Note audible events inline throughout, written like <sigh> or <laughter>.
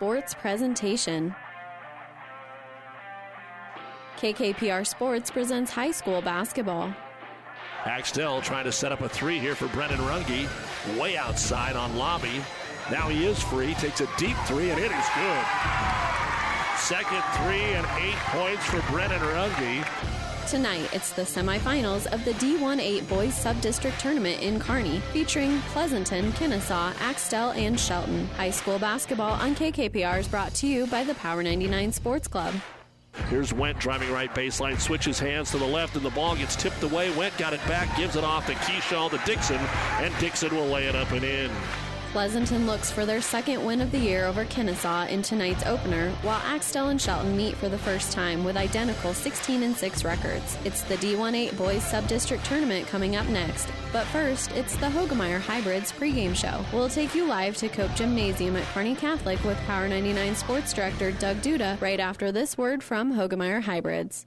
Sports presentation. KKPR Sports presents high school basketball. Axtell trying to set up a three here for Brennan Runge. Way outside on lobby. Now he is free, takes a deep three, and it is good. Second three and eight points for Brennan Runge. Tonight, it's the semifinals of the D1-8 Boys Sub-District Tournament in Kearney, featuring Pleasanton, Kenesaw, Axtell, and Shelton. High school basketball on KKPR is brought to you by the Power 99 Sports Club. Here's Went driving right baseline, switches hands to the left, and the ball gets tipped away. Went got it back, gives it off to Keyshaw to Dixon, and Dixon will lay it up and in. Pleasanton looks for their second win of the year over Kenesaw in tonight's opener, while Axtell and Shelton meet for the first time with identical 16 and 6 records. It's the D18 Boys Sub-District Tournament coming up next. But first, it's the Hoegemeyer Hybrids pregame show. We'll take you live to Cope Gymnasium at Kearney Catholic with Power 99 Sports Director Doug Duda right after this word from Hoegemeyer Hybrids.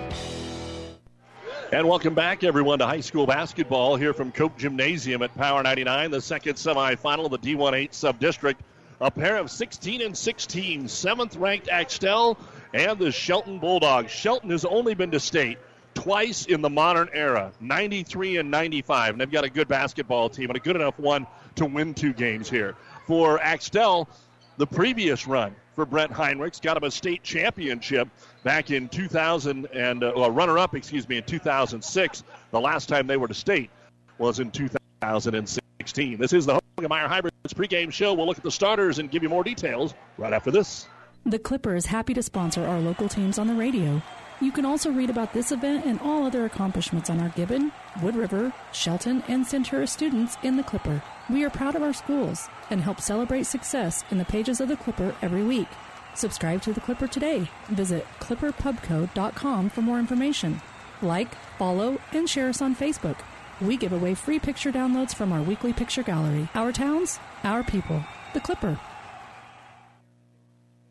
And welcome back, everyone, to high school basketball here from Cope Gymnasium at Power 99, the second semifinal of the D18 sub-district. A pair of 16 and 16, seventh ranked Axtell and the Shelton Bulldogs. Shelton has only been to state twice in the modern era, 93 and 95. And they've got a good basketball team and a good enough one to win two games here. For Axtell, the previous run for Brent Heinrichs got him a state championship back in 2000 and uh, well, runner-up, excuse me, in 2006. The last time they were to state was in 2016. This is the Hoegemeyer Hybrids pregame show. We'll look at the starters and give you more details right after this. The Clipper is happy to sponsor our local teams on the radio. You can also read about this event and all other accomplishments on our Gibbon, Wood River, Shelton, and Centura students in the Clipper. We are proud of our schools and help celebrate success in the pages of the Clipper every week. Subscribe to the Clipper today. Visit clipperpubco.com for more information. Like, follow, and share us on Facebook. We give away free picture downloads from our weekly picture gallery. Our towns, our people. The Clipper.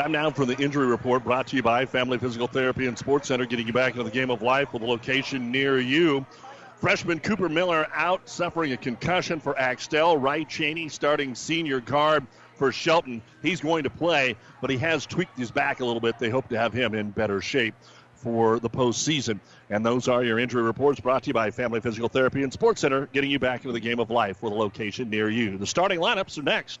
Time now for the injury report brought to you by Family Physical Therapy and Sports Center, getting you back into the game of life with a location near you. Freshman Cooper Miller out suffering a concussion for Axtell. Ry Cheney starting senior guard for Shelton. He's going to play, but he has tweaked his back a little bit. They hope to have him in better shape for the postseason. And those are your injury reports brought to you by Family Physical Therapy and Sports Center, getting you back into the game of life with a location near you. The starting lineups are next.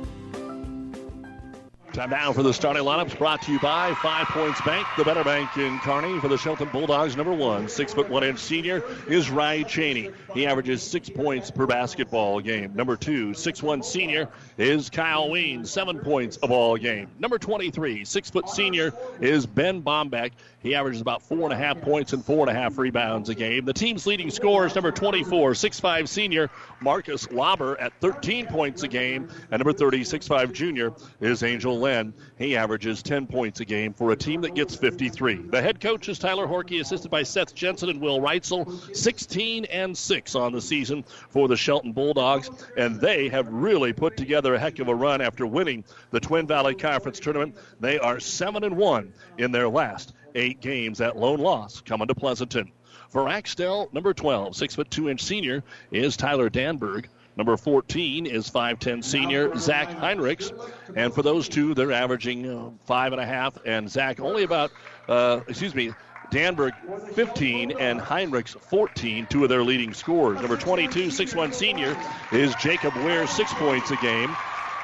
Time now for the starting lineups brought to you by Five Points Bank, the better bank in Kearney. For the Shelton Bulldogs, number one, six foot one inch senior is Ry Cheney. He averages six points per basketball game. Number two, six one senior is Kyle Ween, seven points a ball game. Number 23, six foot senior is Ben Bombeck. He averages about four and a half points and four and a half rebounds a game. The team's leading scorer is number 24, 6'5 senior Marcus Lauber at 13 points a game. And number 30, 6'5 junior is Angel Lynn. He averages 10 points a game for a team that gets 53. The head coach is Tyler Horkey, assisted by Seth Jensen and Will Reitzel. 16 and 6 on the season for the Shelton Bulldogs. And they have really put together a heck of a run after winning the Twin Valley Conference tournament. They are 7 and 1 in their last eight games. That lone loss coming to Pleasanton. For Axtell, number 12, 6 foot 2 inch senior is Tyler Danberg. Number 14 is 5'10 senior Zach Heinrichs. And for those two, they're averaging uh, five and a half, and Zach only about, uh, excuse me, Danberg 15 and Heinrichs 14, two of their leading scorers. Number 22, 6'1 senior is Jacob Ware, six points a game.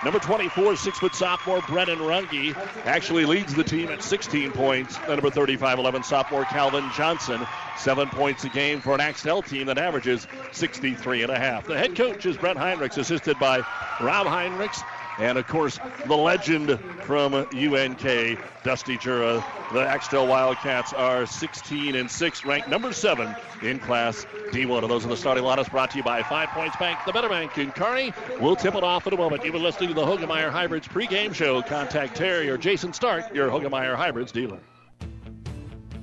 Number 24, six foot sophomore Brennan Runge actually leads the team at 16 points. Number 35, 11 sophomore Calvin Johnson, seven points a game for an Axtell team that averages 63 and a half. The head coach is Brent Heinrichs, assisted by Rob Heinrichs and of course, the legend from UNK, Dusty Jura. The Axtell Wildcats are 16 and 6, ranked number 7 in Class D1. And those are the starting lineups brought to you by Five Points Bank, the Better Bank in Kearney. We'll tip it off in a moment. You've been listening to the Hoegemeyer Hybrids pregame show. Contact Terry or Jason Stark, your Hoegemeyer Hybrids dealer.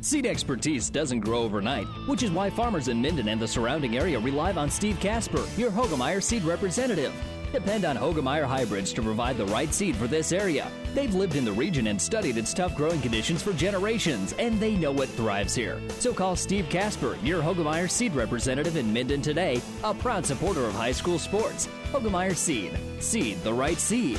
Seed expertise doesn't grow overnight, which is why farmers in Minden and the surrounding area rely on Steve Casper, your Hoegemeyer seed representative. Depend on Hoegemeyer Hybrids to provide the right seed for this area. They've lived in the region and studied its tough growing conditions for generations, and they know what thrives here. So call Steve Casper, your Hoegemeyer seed representative in Minden today, a proud supporter of high school sports. Hoegemeyer Seed. Seed the right seed.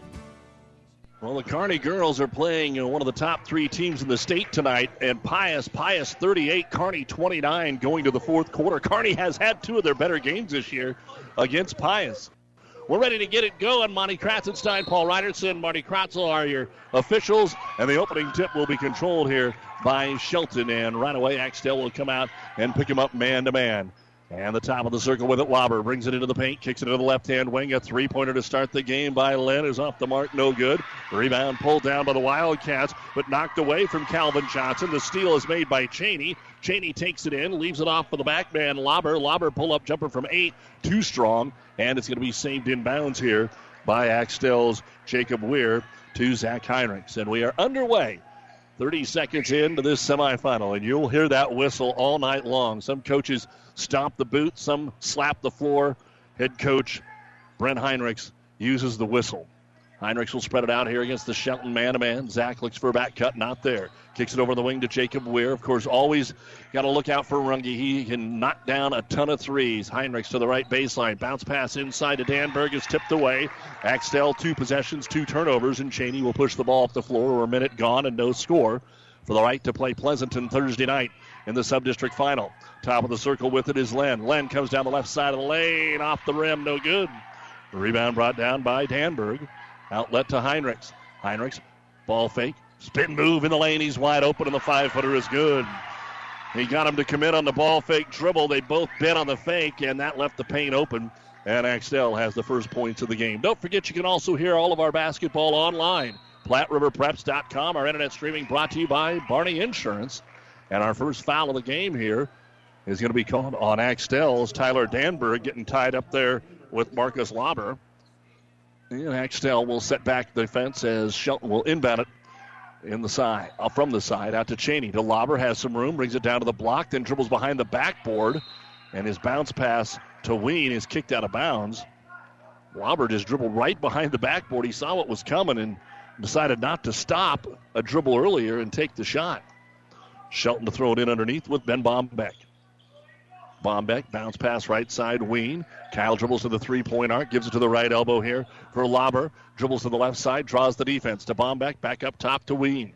Well, the Kearney girls are playing uh, one of the top three teams in the state tonight, and Pius, Pius 38, Kearney 29 going to the fourth quarter. Kearney has had two of their better games this year against Pius. We're ready to get it going. Monty Kratzenstein, Paul Ryderson, Marty Kratzel are your officials, and the opening tip will be controlled here by Shelton. And right away, Axtell will come out and pick him up man to man. And the top of the circle with it. Lauber brings it into the paint, kicks it into the left hand wing. A three pointer to start the game by Lynn is off the mark, no good. Rebound pulled down by the Wildcats, but knocked away from Calvin Johnson. The steal is made by Cheney. Cheney takes it in, leaves it off for the back man, Lauber. Lauber pull up jumper from eight, too strong, and it's going to be saved in bounds here by Axtell's Jacob Weir to Zach Heinrichs. And we are underway. 30 seconds into this semifinal, and you'll hear that whistle all night long. Some coaches stomp the boot, some slap the floor. Head coach Brent Heinrichs uses the whistle. Heinrichs will spread it out here against the Shelton man to man. Zach looks for a back cut, not there. Kicks it over the wing to Jacob Weir. Of course, always got to look out for Runge. He can knock down a ton of threes. Heinrichs to the right baseline. Bounce pass inside to Danberg is tipped away. Axtell, two possessions, two turnovers, and Cheney will push the ball off the floor. We're a minute gone and no score for the right to play Pleasanton Thursday night in the sub-district final. Top of the circle with it is Len. Len comes down the left side of the lane, off the rim, no good. Rebound brought down by Danberg. Outlet to Heinrichs. Heinrichs, ball fake, spin move in the lane. He's wide open, and the five footer is good. He got him to commit on the ball fake dribble. They both bit on the fake, and that left the paint open. And Axtell has the first points of the game. Don't forget, you can also hear all of our basketball online. PlatteRiverPreps.com. Our internet streaming brought to you by Barney Insurance. And our first foul of the game here is going to be called on Axtell's Tyler Danberg getting tied up there with Marcus Lauber. And Axtell will set back the defense as Shelton will inbound it in the side, uh, from the side out to Cheney. To Lauber has some room, brings it down to the block, then dribbles behind the backboard, and his bounce pass to Ween is kicked out of bounds. Lauber just dribbled right behind the backboard. He saw what was coming and decided not to stop a dribble earlier and take the shot. Shelton to throw it in underneath with Ben Bombeck. Bombeck, bounce pass right side, Ween. Kyle dribbles to the three point arc, gives it to the right elbow here for Lauber. Dribbles to the left side, draws the defense to Bombeck, back up top to Ween.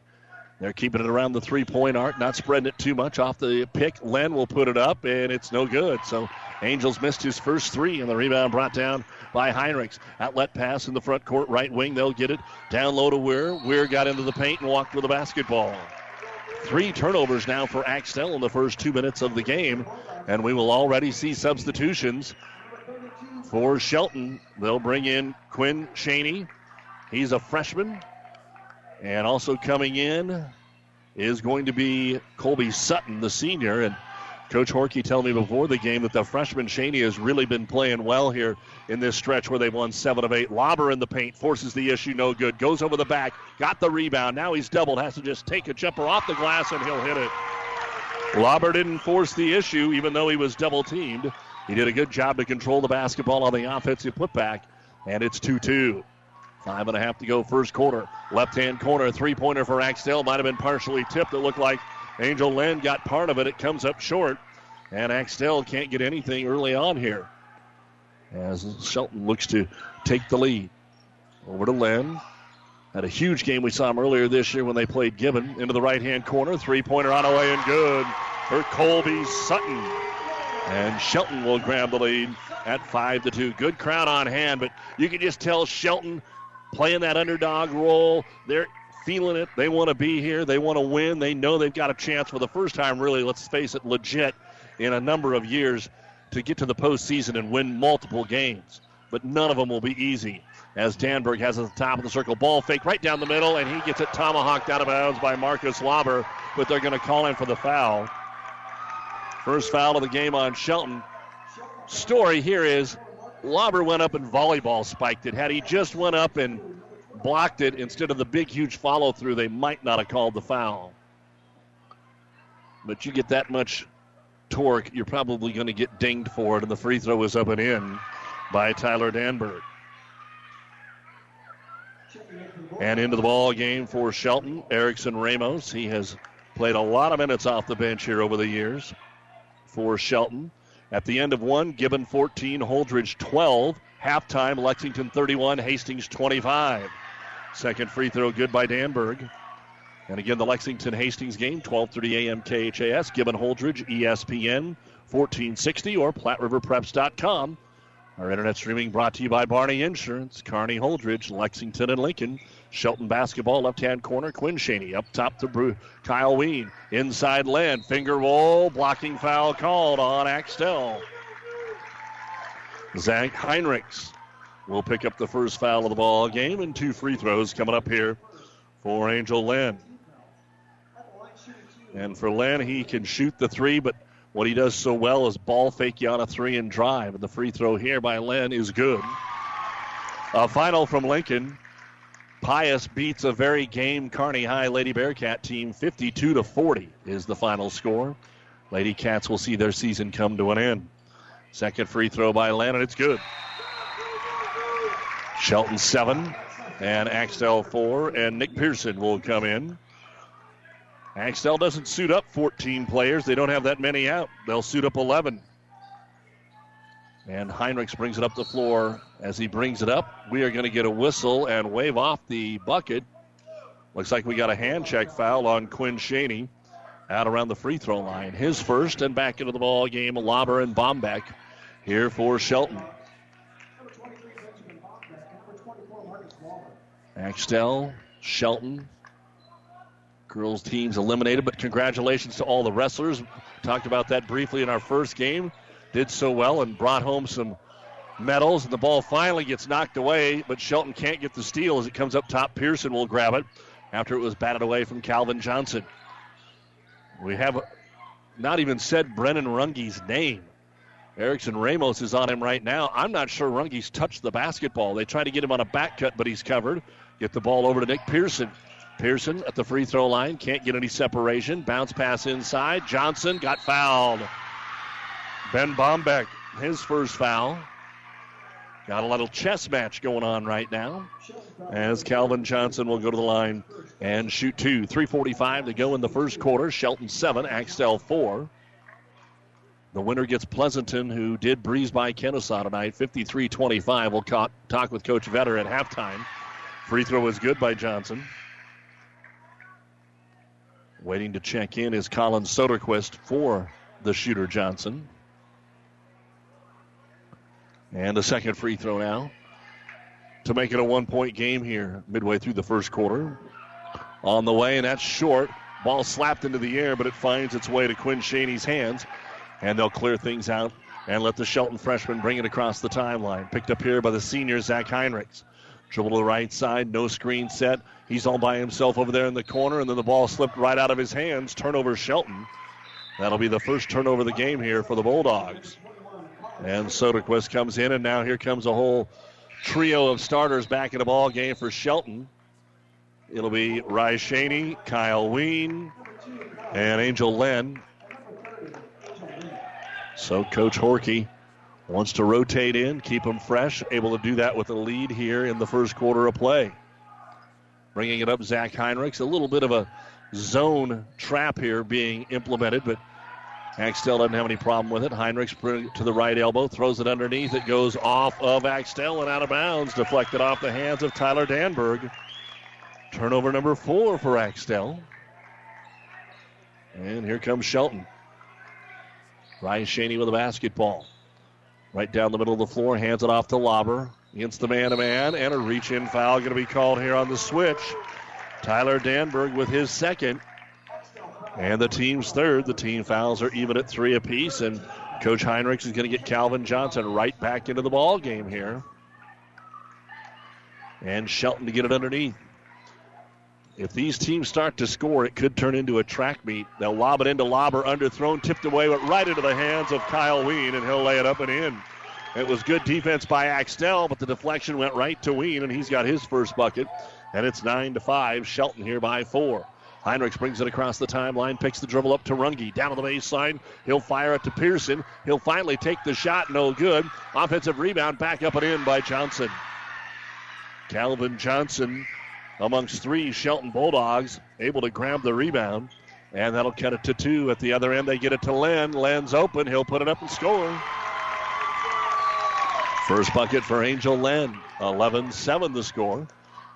They're keeping it around the three point arc, not spreading it too much off the pick. Len will put it up, and it's no good. So Angels missed his first three, and the rebound brought down by Heinrichs. Outlet pass in the front court, right wing. They'll get it down low to Weir. Weir got into the paint and walked with the basketball. Three turnovers now for Axtell in the first two minutes of the game, and we will already see substitutions for Shelton. They'll bring in Quinn Shaney. He's a freshman. And also coming in is going to be Colby Sutton, the senior. And Coach Horkey told me before the game that the freshman Shaney has really been playing well here in this stretch where they've won seven of eight. Lauber in the paint, forces the issue, no good. Goes over the back, got the rebound. Now he's doubled, has to just take a jumper off the glass and he'll hit it. Lauber didn't force the issue, even though he was double teamed. He did a good job to control the basketball on the offensive putback, and it's 2 2. Five and a half to go, first quarter. Left hand corner, three pointer for Axtell. Might have been partially tipped. It looked like Angel Len got part of it. It comes up short, and Axtell can't get anything early on here. As Shelton looks to take the lead. Over to Len. Had a huge game. We saw him earlier this year when they played Gibbon into the right hand corner. Three pointer on the way and good for Colby Sutton. And Shelton will grab the lead at 5 to 2. Good crowd on hand, but you can just tell Shelton playing that underdog role. They're feeling it. They want to be here. They want to win. They know they've got a chance for the first time, really, let's face it, legit in a number of years to get to the postseason and win multiple games. But none of them will be easy. As Danberg has at the top of the circle, ball fake right down the middle, and he gets it tomahawked out of bounds by Marcus Lauber, but they're going to call him for the foul. First foul of the game on Shelton. Story here is Lauber went up and volleyball spiked it. Had he just went up and blocked it instead of the big, huge follow through, they might not have called the foul. But you get that much torque, you're probably going to get dinged for it, and the free throw is up and in by Tyler Danberg. And into the ball game for Shelton, Erickson Ramos. He has played a lot of minutes off the bench here over the years for Shelton. At the end of one, Gibbon 14, Holdrege 12. Halftime, Lexington 31, Hastings 25. Second free throw good by Danberg. And again, the Lexington Hastings game, 12:30 a.m. KHAS, Gibbon Holdrege, ESPN, 1460 or PlatteRiverPreps.com. Our internet streaming brought to you by Barney Insurance, Kearney Holdrege, Lexington, and Lincoln. Shelton basketball, left hand corner, Quinn Shaney. Up top to Brew, Kyle Ween. Inside land, finger roll, blocking foul called on Axtell. Zach Heinrichs will pick up the first foul of the ball game, and two free throws coming up here for Angel Len. And for Len, he can shoot the three, but what he does so well is ball fake you on a three and drive. And the free throw here by Len is good. A final from Lincoln. Pius beats a very game Kearney High Lady Bearcat team 52 to 40 is the final score. Lady Cats will see their season come to an end. Second free throw by Len, and it's good. Shelton seven and Axtell four, and Nick Pearson will come in. Axtell doesn't suit up 14 players. They don't have that many out. They'll suit up 11. And Heinrichs brings it up the floor. As he brings it up, we are going to get a whistle and wave off the bucket. Looks like we got a hand check foul on Quinn Shaney out around the free throw line. His first and back into the ball game, Lauber and Bombeck here for Shelton. Axtell, Shelton, girls teams eliminated, but congratulations to all the wrestlers. Talked about that briefly in our first game. Did so well and brought home some medals, and the ball finally gets knocked away, but Shelton can't get the steal as it comes up top. Pearson will grab it after it was batted away from Calvin Johnson. We have not even said Brennan Runge's name. Erickson Ramos is on him right now. I'm not sure Runge's touched the basketball. They try to get him on a back cut, but he's covered. Get the ball over to Nick Pearson. Pearson at the free throw line. Can't get any separation. Bounce pass inside. Johnson got fouled. Ben Bombeck, his first foul. Got a little chess match going on right now as Calvin Johnson will go to the line and shoot two. 3.45 to go in the first quarter. Shelton 7, Axtell 4. The winner gets Pleasanton, who did breeze by Kenesaw tonight, 53 25. We'll talk with Coach Vetter at halftime. Free throw is good by Johnson. Waiting to check in is Colin Soderquist for the shooter Johnson. And a second free throw now to make it a one point game here midway through the first quarter. On the way, and that's short. Ball slapped into the air, but it finds its way to Quinn Shaney's hands. And they'll clear things out and let the Shelton freshman bring it across the timeline. Picked up here by the senior, Zach Heinrichs. Dribble to the right side, no screen set. He's all by himself over there in the corner, and then the ball slipped right out of his hands. Turnover Shelton. That'll be the first turnover of the game here for the Bulldogs. And Soderquist comes in, and now here comes a whole trio of starters back in the ball game for Shelton. It'll be Rye Shaney, Kyle Ween, and Angel Len. So Coach Horkey wants to rotate in, keep them fresh, able to do that with a lead here in the first quarter of play. Bringing it up, Zach Heinrichs. A little bit of a zone trap here being implemented, but Axtell doesn't have any problem with it. Heinrichs to the right elbow, throws it underneath. It goes off of Axtell and out of bounds, deflected off the hands of Tyler Danberg. Turnover number four for Axtell. And here comes Shelton. Ryan Shaney with a basketball. Right down the middle of the floor, hands it off to Lauber. Against the man to man, and a reach in foul going to be called here on the switch. Tyler Danberg with his second. And the team's third. The team fouls are even at three apiece, and Coach Heinrichs is going to get Calvin Johnson right back into the ball game here. And Shelton to get it underneath. If these teams start to score, it could turn into a track meet. They'll lob it into Lauber, underthrown, tipped away, but right into the hands of Kyle Ween, and he'll lay it up and in. It was good defense by Axtell, but the deflection went right to Ween, and he's got his first bucket. And it's 9 to 5. Shelton here by four. Heinrichs brings it across the timeline, picks the dribble up to Runge. Down on the baseline, he'll fire it to Pearson. He'll finally take the shot, no good. Offensive rebound, back up and in by Johnson. Calvin Johnson amongst three Shelton Bulldogs, able to grab the rebound. And that'll cut it to two. At the other end, they get it to Len. Len's open. He'll put it up and score. First bucket for Angel Len. 11 7 the score.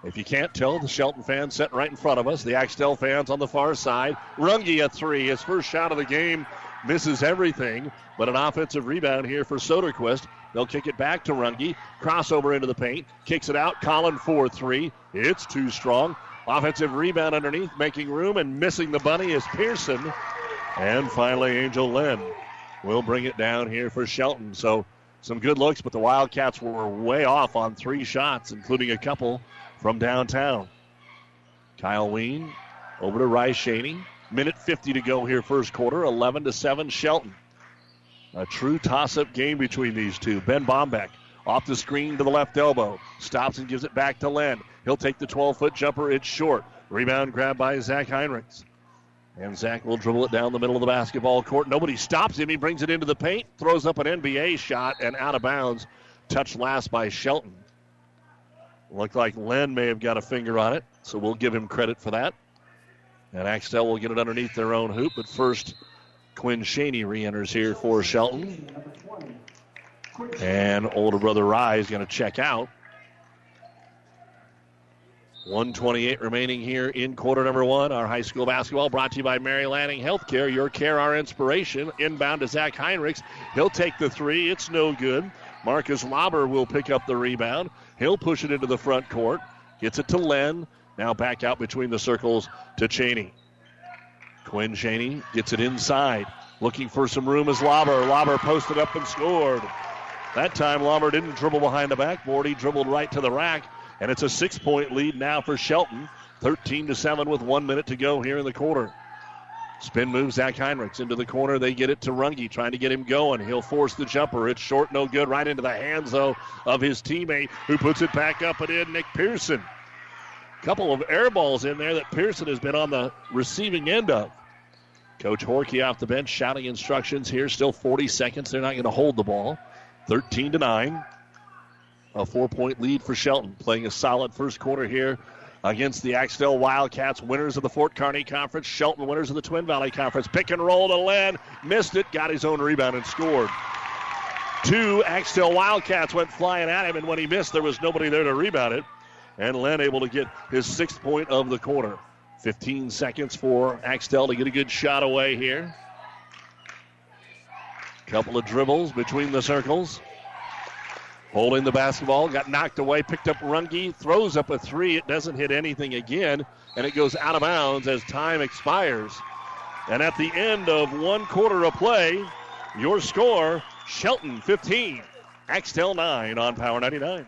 If you can't tell, the Shelton fans sitting right in front of us, the Axtell fans on the far side. Runge at three. His first shot of the game misses everything, but an offensive rebound here for Soderquist. They'll kick it back to Runge. Crossover into the paint. Kicks it out. Colin 4 3. It's too strong. Offensive rebound underneath, making room and missing the bunny is Pearson. And finally, Angel Len will bring it down here for Shelton. So some good looks, but the Wildcats were way off on three shots, including a couple from downtown. Kyle Ween over to Rice Shaney. Minute 50 to go here, first quarter. 11 to 7, Shelton. A true toss up game between these two. Ben Bombeck off the screen to the left elbow. Stops and gives it back to Len. He'll take the 12 foot jumper. It's short. Rebound grab by Zach Heinrichs. And Zach will dribble it down the middle of the basketball court. Nobody stops him. He brings it into the paint, throws up an NBA shot, and out of bounds. Touched last by Shelton. Looked like Len may have got a finger on it, so we'll give him credit for that. And Axtell will get it underneath their own hoop, but first, Quinn Shaney re enters here for Shelton. And older brother Rye is going to check out. 128 remaining here in quarter number one. Our high school basketball brought to you by Mary Lanning Healthcare. Your care, our inspiration. Inbound to Zach Heinrichs. He'll take the three. It's no good. Marcus Lauber will pick up the rebound. He'll push it into the front court. Gets it to Len. Now back out between the circles to Cheney. Quinn Cheney gets it inside. Looking for some room as Lauber. Lauber posted up and scored. That time Lauber didn't dribble behind the backboard. He dribbled right to the rack. And it's a six point lead now for Shelton. 13 to 7 with one minute to go here in the quarter. Spin move, Zach Heinrichs into the corner. They get it to Runge, trying to get him going. He'll force the jumper. It's short, no good. Right into the hands, though, of his teammate, who puts it back up and in, Nick Pearson. Couple of air balls in there that Pearson has been on the receiving end of. Coach Horkey off the bench shouting instructions here. Still 40 seconds. They're not going to hold the ball. 13 to 9. A four point lead for Shelton, playing a solid first quarter here against the Axtell Wildcats, winners of the Fort Kearney Conference, Shelton winners of the Twin Valley Conference. Pick and roll to Len, missed it, got his own rebound and scored. Two Axtell Wildcats went flying at him, and when he missed, there was nobody there to rebound it. And Len able to get his sixth point of the quarter. 15 seconds for Axtell to get a good shot away here. Couple of dribbles between the circles. Holding the basketball, got knocked away, picked up Runge, throws up a three. It doesn't hit anything again, and it goes out of bounds as time expires. And at the end of one quarter of play, your score Shelton 15, Axtell 9 on Power 99.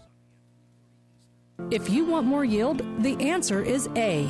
If you want more yield, the answer is A.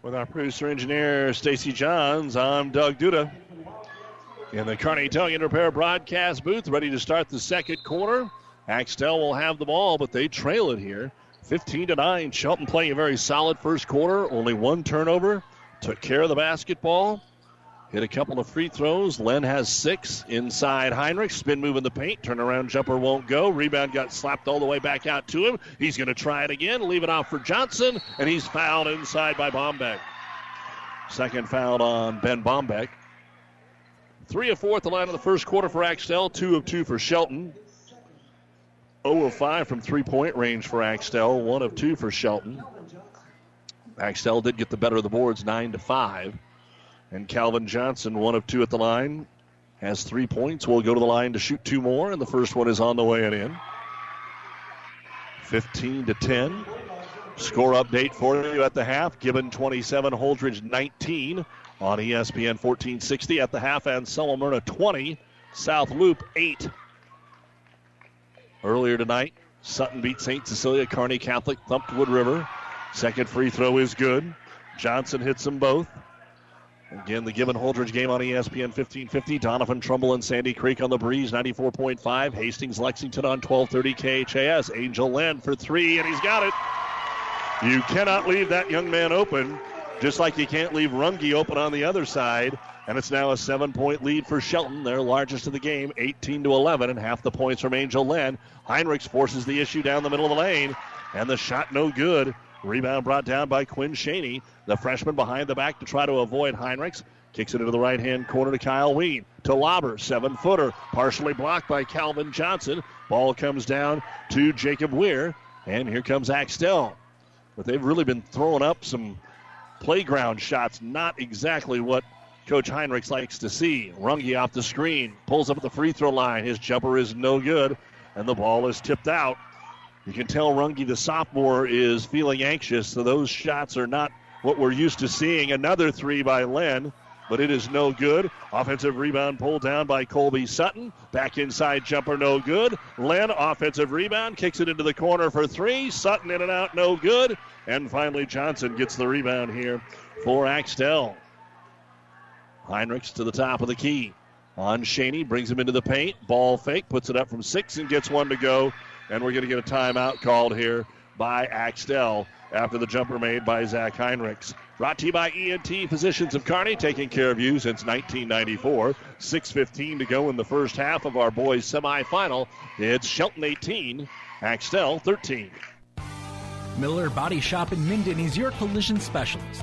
With our producer engineer Stacy Johns, I'm Doug Duda. In the Kearney Towing and Repair broadcast booth, ready to start the second quarter. Axtell will have the ball, but they trail it here. 15 to 9. Shelton playing a very solid first quarter. Only one turnover. Took care of the basketball. Hit a couple of free throws. Len has six inside Heinrich. Spin move in the paint. Turnaround jumper won't go. Rebound got slapped all the way back out to him. He's going to try it again. Leave it off for Johnson. And he's fouled inside by Bombeck. Second foul on Ben Bombeck. Three of four at the line of the first quarter for Axtell. Two of two for Shelton. 0 of 5 from three point range for Axtell. 1 of 2 for Shelton. Axtell did get the better of the boards 9 to 5. And Calvin Johnson, one of two at the line, has three points. Will go to the line to shoot two more, and the first one is on the way and in. 15 to 10. Score update for you at the half. Gibbon 27, Holdrege 19 on ESPN 1460 at the half, and Myrna 20, South Loop 8. Earlier tonight, Sutton beat St. Cecilia. Kearney Catholic thumped Wood River. Second free throw is good. Johnson hits them both. Again, the Gibbon Holdrege game on ESPN 1550. Doniphan Trumbull and Sandy Creek on the breeze, 94.5. Hastings Lexington on 1230 KHAS. Angel Land for three, and he's got it. You cannot leave that young man open, just like you can't leave Runge open on the other side. And it's now a seven point lead for Shelton, their largest of the game, 18 to 11, and half the points from Angel Land. Heinrichs forces the issue down the middle of the lane, and the shot no good. Rebound brought down by Quinn Shaney, the freshman behind the back to try to avoid Heinrichs. Kicks it into the right hand corner to Kyle Ween. To Lauber, seven footer, partially blocked by Calvin Johnson. Ball comes down to Jacob Weir, and here comes Axtell. But they've really been throwing up some playground shots, not exactly what Coach Heinrichs likes to see. Runge off the screen, pulls up at the free throw line. His jumper is no good, and the ball is tipped out. You can tell Runge, the sophomore, is feeling anxious, so those shots are not what we're used to seeing. Another three by Len, but it is no good. Offensive rebound pulled down by Colby Sutton. Back inside jumper, no good. Len, offensive rebound, kicks it into the corner for three. Sutton in and out, no good. And finally, Johnson gets the rebound here for Axtell. Heinrichs to the top of the key. On Shaney, brings him into the paint. Ball fake, puts it up from six and gets one to go. And we're going to get a timeout called here by Axtell after the jumper made by Zach Heinrichs. Brought to you by ENT Physicians of Kearney, taking care of you since 1994. 6.15 to go in the first half of our boys' semifinal. It's Shelton 18, Axtell 13. Miller Body Shop in Minden is your collision specialist.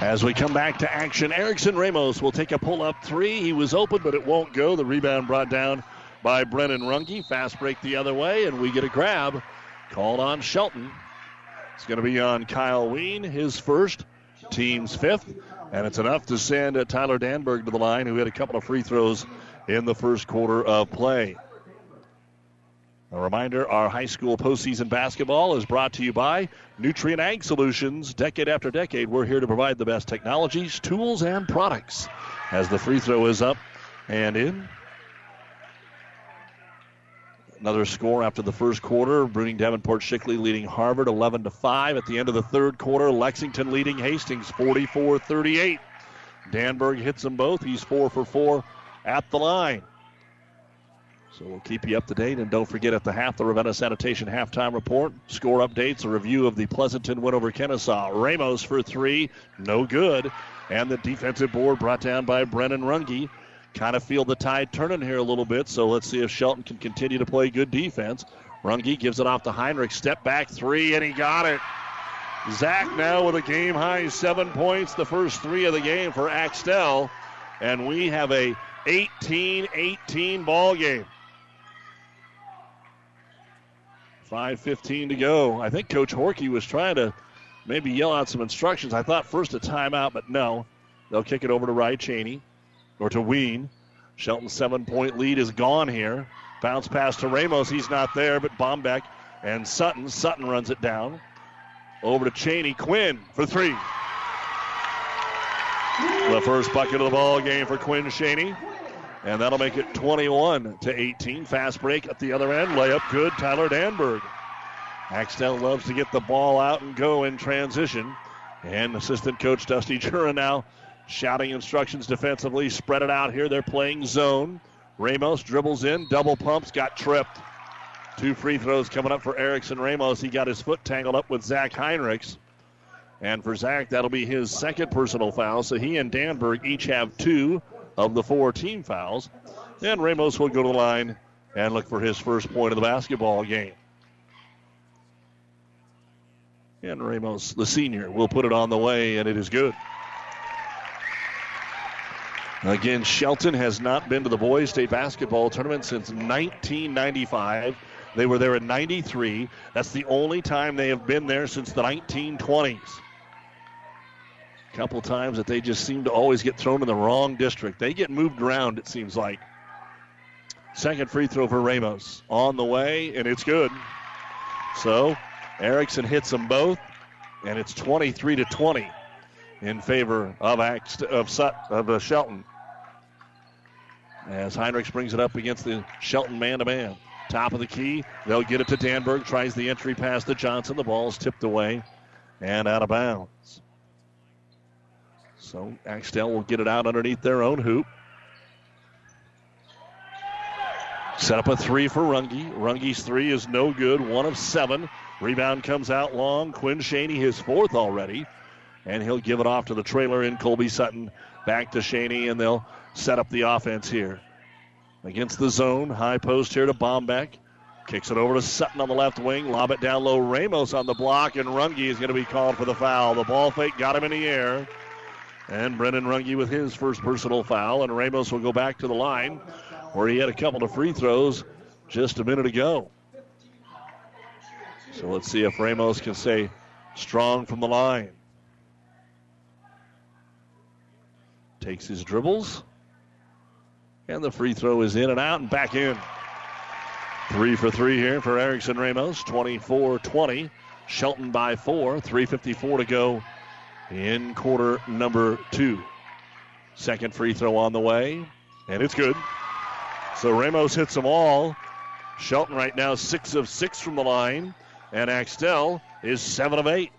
As we come back to action, Erickson Ramos will take a pull up three. He was open, but it won't go. The rebound brought down by Brennan Runge. Fast break the other way, and we get a grab called on Shelton. It's going to be on Kyle Ween, his first, team's fifth, and it's enough to send Tyler Danberg to the line, who had a couple of free throws in the first quarter of play. A reminder our high school postseason basketball is brought to you by Nutrient Ag Solutions. Decade after decade, we're here to provide the best technologies, tools, and products. As the free throw is up and in. Another score after the first quarter. Bruning Davenport Shickley leading Harvard 11 to 5. At the end of the third quarter, Lexington leading Hastings 44 38. Danberg hits them both. He's 4 for 4 at the line. So we'll keep you up to date. And don't forget at the half, the Ravenna Sanitation halftime report, score updates, a review of the Pleasanton win over Kenesaw. Ramos for three, no good. And the defensive board brought down by Brennan Runge. Kind of feel the tide turning here a little bit, so let's see if Shelton can continue to play good defense. Runge gives it off to Heinrich. Step back three, and he got it. Zach now with a game high seven points, the first three of the game for Axtell. And we have a 18 18 ball game. 5.15 to go. I think Coach Horky was trying to maybe yell out some instructions. I thought first a timeout, but no. They'll kick it over to Wright Cheney or to Ween. Shelton's seven point lead is gone here. Bounce pass to Ramos. He's not there, but Bombeck and Sutton. Sutton runs it down. Over to Cheney. Quinn for three. The first bucket of the ball game for Quinn Cheney. And that'll make it 21 to 18. Fast break at the other end. Layup good. Tyler Danberg. Axtell loves to get the ball out and go in transition. And assistant coach Dusty <laughs> Jura now shouting instructions defensively. Spread it out here. They're playing zone. Ramos dribbles in, double pumps, got tripped. Two free throws coming up for Erickson Ramos. He got his foot tangled up with Zach Heinrichs. And for Zach, that'll be his second personal foul. So he and Danberg each have two of the four team fouls. And Ramos will go to the line and look for his first point of the basketball game. And Ramos, the senior, will put it on the way, and it is good. Again, Shelton has not been to the boys' state basketball tournament since 1995. They were there in 93. That's the only time they have been there since the 1920s couple times that they just seem to always get thrown in the wrong district. They get moved around, it seems like. Second free throw for Ramos on the way, and it's good. So Erickson hits them both, and it's 23 to 20 in favor of of, Sut- of uh, Shelton. As Heinrichs brings it up against the Shelton man to man. Top of the key, they'll get it to Danberg. Tries the entry pass to Johnson. The ball's tipped away and out of bounds. So Axtell will get it out underneath their own hoop. Set up a three for Runge. Runge's three is no good, one of seven. Rebound comes out long. Quinn Shaney, his fourth already. And he'll give it off to the trailer in Colby Sutton. Back to Shaney, and they'll set up the offense here. Against the zone. High post here to Bombeck. Kicks it over to Sutton on the left wing. Lob it down low. Ramos on the block, and Runge is going to be called for the foul. The ball fake got him in the air. And Brennan Runge with his first personal foul, and Ramos will go back to the line where he had a couple of free throws just a minute ago. So let's see if Ramos can stay strong from the line. Takes his dribbles. And the free throw is in and out and back in. Three for three here for Erickson Ramos. 24 20. Shelton by four. 3.54 to go in quarter number two. Second free throw on the way, and it's good. So Ramos hits them all. Shelton right now six of six from the line, and Axtell is seven of eight.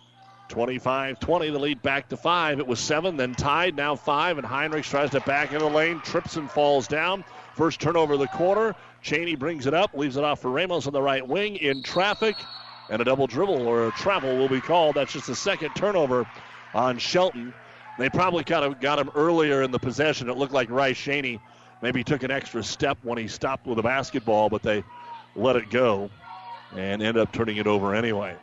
25 20, the lead back to five. It was seven, then tied, now five, and Heinrichs tries to back in the lane, trips and falls down. First turnover of the quarter. Cheney brings it up, leaves it off for Ramos on the right wing in traffic, and a double dribble or a travel will be called. That's just the second turnover on Shelton. They probably kind of got him earlier in the possession. It looked like Rice Cheney maybe took an extra step when he stopped with the basketball, but they let it go and end up turning it over anyway.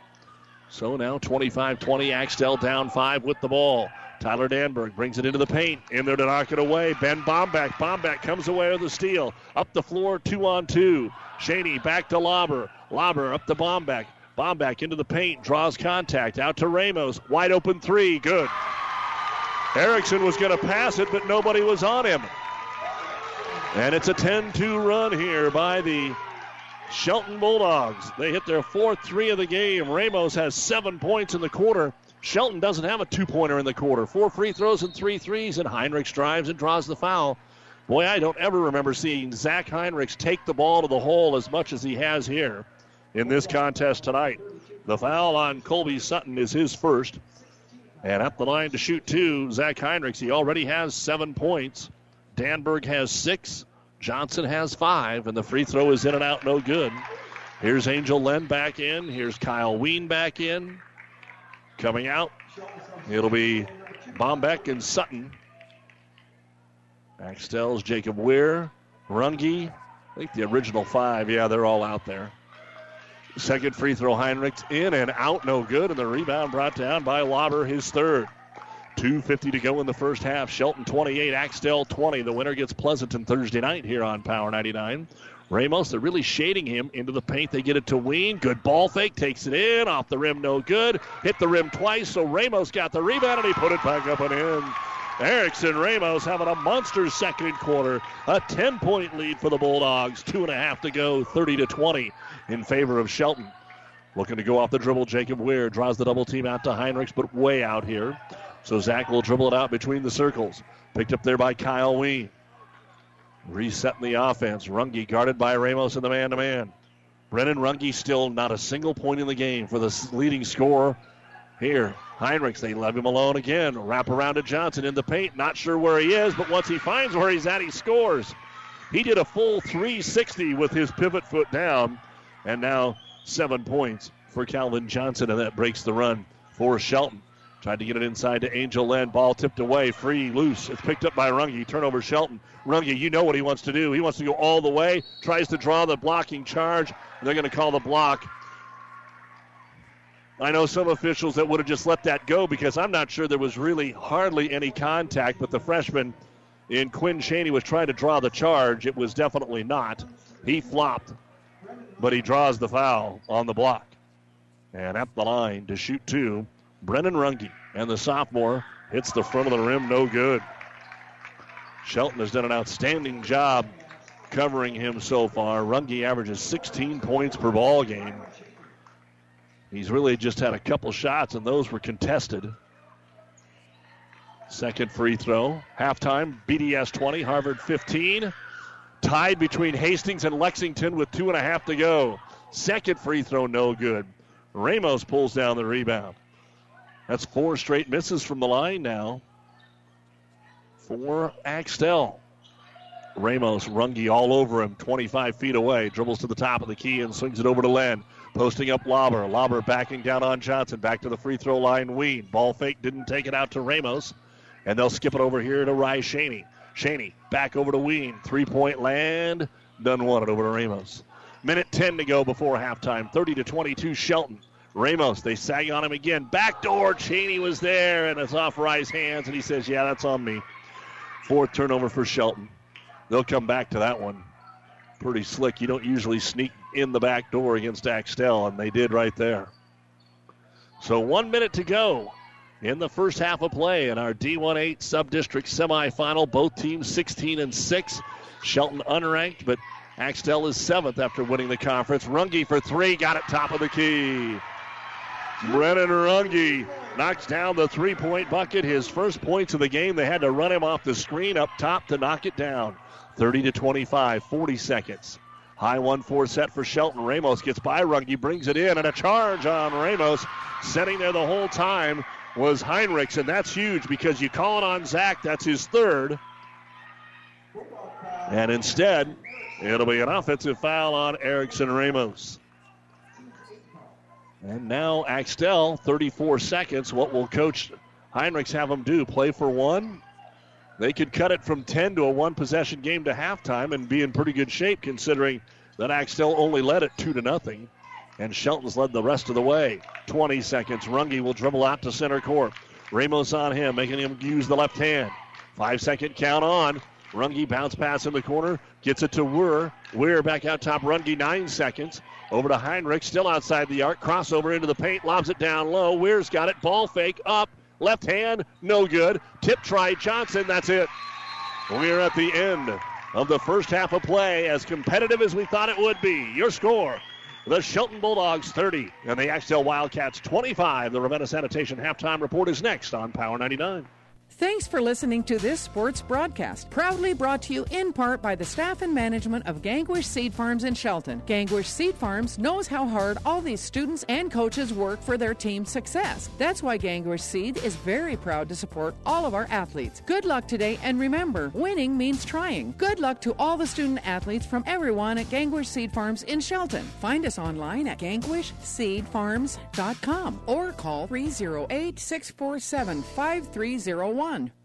So now 25 20, Axtell down five with the ball. Tyler Danberg brings it into the paint. In there to knock it away. Ben Bombeck. Bombeck comes away with the steal. Up the floor, two on two. Shaney back to Lauber. Lauber up to Bombeck. Bombeck into the paint. Draws contact. Out to Ramos. Wide open three. Good. Erickson was going to pass it, but nobody was on him. And it's a 10 2 run here by the Shelton Bulldogs. They hit their fourth three of the game. Ramos has seven points in the quarter. Shelton doesn't have a two pointer in the quarter. Four free throws and three threes, and Heinrichs drives and draws the foul. Boy, I don't ever remember seeing Zach Heinrichs take the ball to the hole as much as he has here in this contest tonight. The foul on Colby Sutton is his first. And at the line to shoot two, Zach Heinrichs. He already has seven points. Danberg has six. Johnson has five, and the free throw is in and out, no good. Here's Angel Len back in. Here's Kyle Ween back in. Coming out, it'll be Bombeck and Sutton. Axtell's Jacob Weir, Runge. I think the original five, yeah, they're all out there. Second free throw, Heinrichs in and out, no good, and the rebound brought down by Lauber, his third. 2.50 to go in the first half. Shelton 28, Axtell 20. The winner gets Pleasanton Thursday night here on Power 99. Ramos, they're really shading him into the paint. They get it to Ween. Good ball fake. Takes it in. Off the rim, no good. Hit the rim twice, so Ramos got the rebound and he put it back up and in. Erickson Ramos having a monster second quarter. A 10 point lead for the Bulldogs. Two and a half to go, 30 to 20 in favor of Shelton. Looking to go off the dribble, Jacob Weir draws the double team out to Heinrichs, but way out here. So Zach will dribble it out between the circles. Picked up there by Kyle Ween. Resetting the offense. Runge guarded by Ramos in the man to man. Brennan Runge still not a single point in the game for the leading scorer here. Heinrichs, they leave him alone again. Wrap around to Johnson in the paint. Not sure where he is, but once he finds where he's at, he scores. He did a full 360 with his pivot foot down, and now seven points for Calvin Johnson, and that breaks the run for Shelton. Tried to get it inside to Angel Len. Ball tipped away, free, loose. It's picked up by Runge. Turnover Shelton. Runge, you know what he wants to do. He wants to go all the way. Tries to draw the blocking charge. They're going to call the block. I know some officials that would have just let that go because I'm not sure there was really hardly any contact, but the freshman in Quinn Shaney was trying to draw the charge. It was definitely not. He flopped, but he draws the foul on the block. And at the line to shoot two Brennan Runge. And the sophomore hits the front of the rim, no good. Shelton has done an outstanding job covering him so far. Runge averages 16 points per ball game. He's really just had a couple shots, and those were contested. Second free throw. Halftime, BDS 20, Harvard 15. Tied between Hastings and Lexington with two and a half to go. Second free throw, no good. Ramos pulls down the rebound. That's four straight misses from the line now for Axtell. Ramos, Runge all over him, 25 feet away. Dribbles to the top of the key and swings it over to Len. Posting up Lauber. Lauber backing down on Johnson. Back to the free throw line, Ween. Ball fake, didn't take it out to Ramos. And they'll skip it over here to Ry Shaney. Shaney back over to Ween. Three point land. Done one it over to Ramos. Minute 10 to go before halftime. 30 to 22 Shelton. Ramos, they sag on him again. Backdoor, Shaney was there, and it's off Rye's hands, and he says, Yeah, that's on me. Fourth turnover for Shelton. They'll come back to that one. Pretty slick. You don't usually sneak in the back door against Axtell, and they did right there. So one minute to go in the first half of play in our D1-8 sub-district semifinal. Both teams 16 and 6. Shelton unranked, but Axtell is seventh after winning the conference. Runge for three, got it top of the key. Brennan Runge knocks down the three point bucket. His first points of the game. They had to run him off the screen up top to knock it down. 30 to 25, 40 seconds. High 1 4 set for Shelton. Ramos gets by Runge, brings it in, and a charge on Ramos. Sitting there the whole time was Heinrichs, and that's huge because you call it on Zach, that's his third. And instead, it'll be an offensive foul on Erickson Ramos. And now Axtell, 34 seconds. What will Coach Heinrichs have them do? Play for one? They could cut it from 10 to a one possession game to halftime and be in pretty good shape considering that Axtell only led it 2 to nothing. And Shelton's led the rest of the way. 20 seconds. Runge will dribble out to center court. Ramos on him, making him use the left hand. Five second count on. Runge bounce pass in the corner, gets it to Weir. Weir back out top. Runge nine seconds. Over to Heinrich, still outside the arc. Crossover into the paint, lobs it down low. Weir's got it. Ball fake up. Left hand, no good. Tip try Johnson. That's it. We're at the end of the first half of play, as competitive as we thought it would be. Your score the Shelton Bulldogs 30 and the Axtell Wildcats 25. The Ravenna Sanitation halftime report is next on Power 99. Thanks for listening to this sports broadcast, proudly brought to you in part by the staff and management of Gangwish Seed Farms in Shelton. Gangwish Seed Farms knows how hard all these students and coaches work for their team's success. That's why Gangwish Seed is very proud to support all of our athletes. Good luck today, and remember, winning means trying. Good luck to all the student athletes from everyone at Gangwish Seed Farms in Shelton. Find us online at gangwishseedfarms.com or call 308 647 5301 one.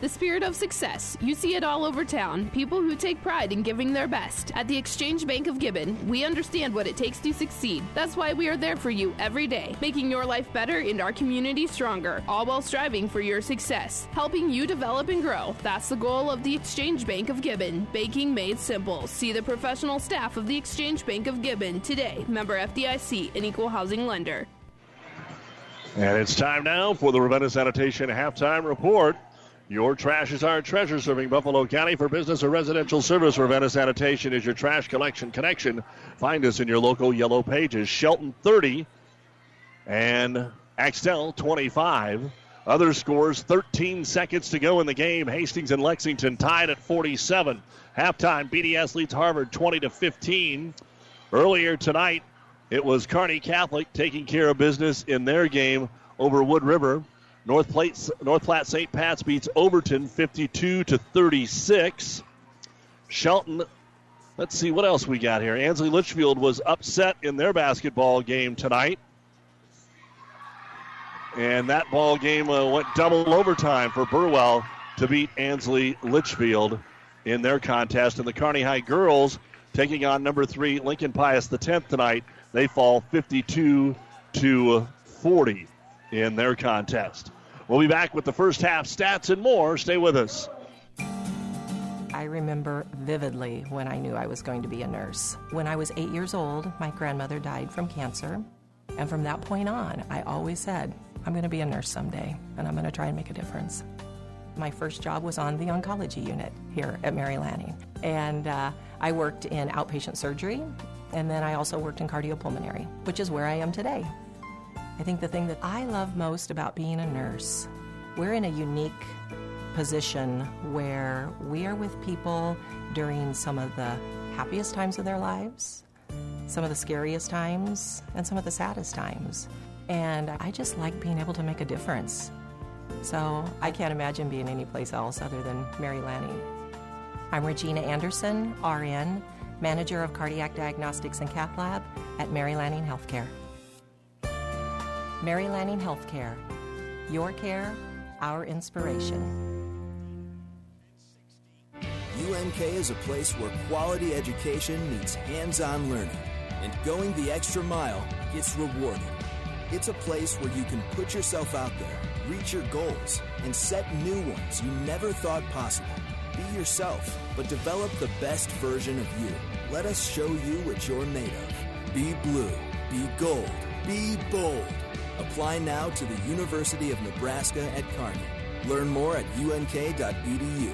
the spirit of success. You see it all over town. People who take pride in giving their best. At the Exchange Bank of Gibbon, we understand what it takes to succeed. That's why we are there for you every day, making your life better and our community stronger, all while striving for your success, helping you develop and grow. That's the goal of the Exchange Bank of Gibbon. Banking made simple. See the professional staff of the Exchange Bank of Gibbon today. Member FDIC, an equal housing lender. And it's time now for the Ravenna Sanitation halftime report. Your trash is our treasure, serving Buffalo County for business or residential service. Ravenna Sanitation is your trash collection connection. Find us in your local yellow pages. Shelton 30 and Axtell 25. Other scores 13 seconds to go in the game. Hastings and Lexington tied at 47. Halftime, BDS leads Harvard 20 to 15. Earlier tonight, it was Kearney Catholic taking care of business in their game over Wood River. North Platte, North Platte St. Pat's beats Overton 52 to 36. Shelton, let's see what else we got here. Ansley Litchfield was upset in their basketball game tonight. And that ball game uh, went double overtime for Burwell to beat Ansley Litchfield in their contest. And the Kearney High girls taking on number three Lincoln Pius the 10th tonight. They fall 52 to 40 in their contest. We'll be back with the first half stats and more. Stay with us. I remember vividly when I knew I was going to be a nurse. When I was eight years old, my grandmother died from cancer. And from that point on, I always said, I'm going to be a nurse someday, and I'm going to try and make a difference. My first job was on the oncology unit here at Mary Lanning. And uh, I worked in outpatient surgery, and then I also worked in cardiopulmonary, which is where I am today. I think the thing that I love most about being a nurse, we're in a unique position where we are with people during some of the happiest times of their lives, some of the scariest times, and some of the saddest times. And I just like being able to make a difference. So I can't imagine being anyplace else other than Mary Lanning. I'm Regina Anderson, RN, Manager of Cardiac Diagnostics and Cath Lab at Mary Lanning Healthcare. Mary Lanning Healthcare. Your care, our inspiration. UNK is a place where quality education meets hands on learning, and going the extra mile gets rewarded. It's a place where you can put yourself out there, reach your goals, and set new ones you never thought possible. Be yourself, but develop the best version of you. Let us show you what you're made of. Be blue, be gold, be bold. Apply now to the University of Nebraska at Kearney. Learn more at unk.edu.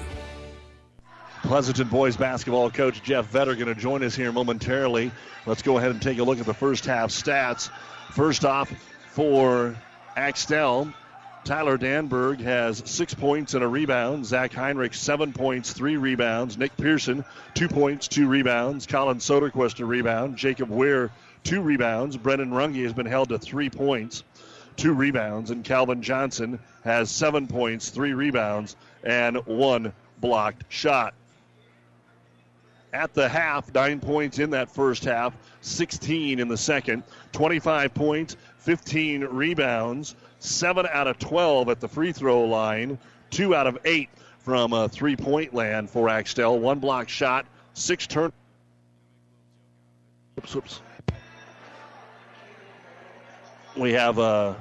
Pleasanton boys basketball coach Jeff Vetter going to join us here momentarily. Let's go ahead and take a look at the first half stats. First off, for Axtell, Tyler Danberg has six points and a rebound. Zach Heinrich, seven points, three rebounds. Nick Pearson, two points, two rebounds. Colin Soderquist, a rebound. Jacob Weir, two rebounds. Brennan Runge has been held to three points, two rebounds. And Calvin Johnson has seven points, three rebounds, and one blocked shot. At the half, nine points in that first half, 16 in the second, 25 points, 15 rebounds, 7 out of 12 at the free throw line, 2 out of 8 from a three point land for Axtell. One block shot, six turn. Oops, oops. We have uh,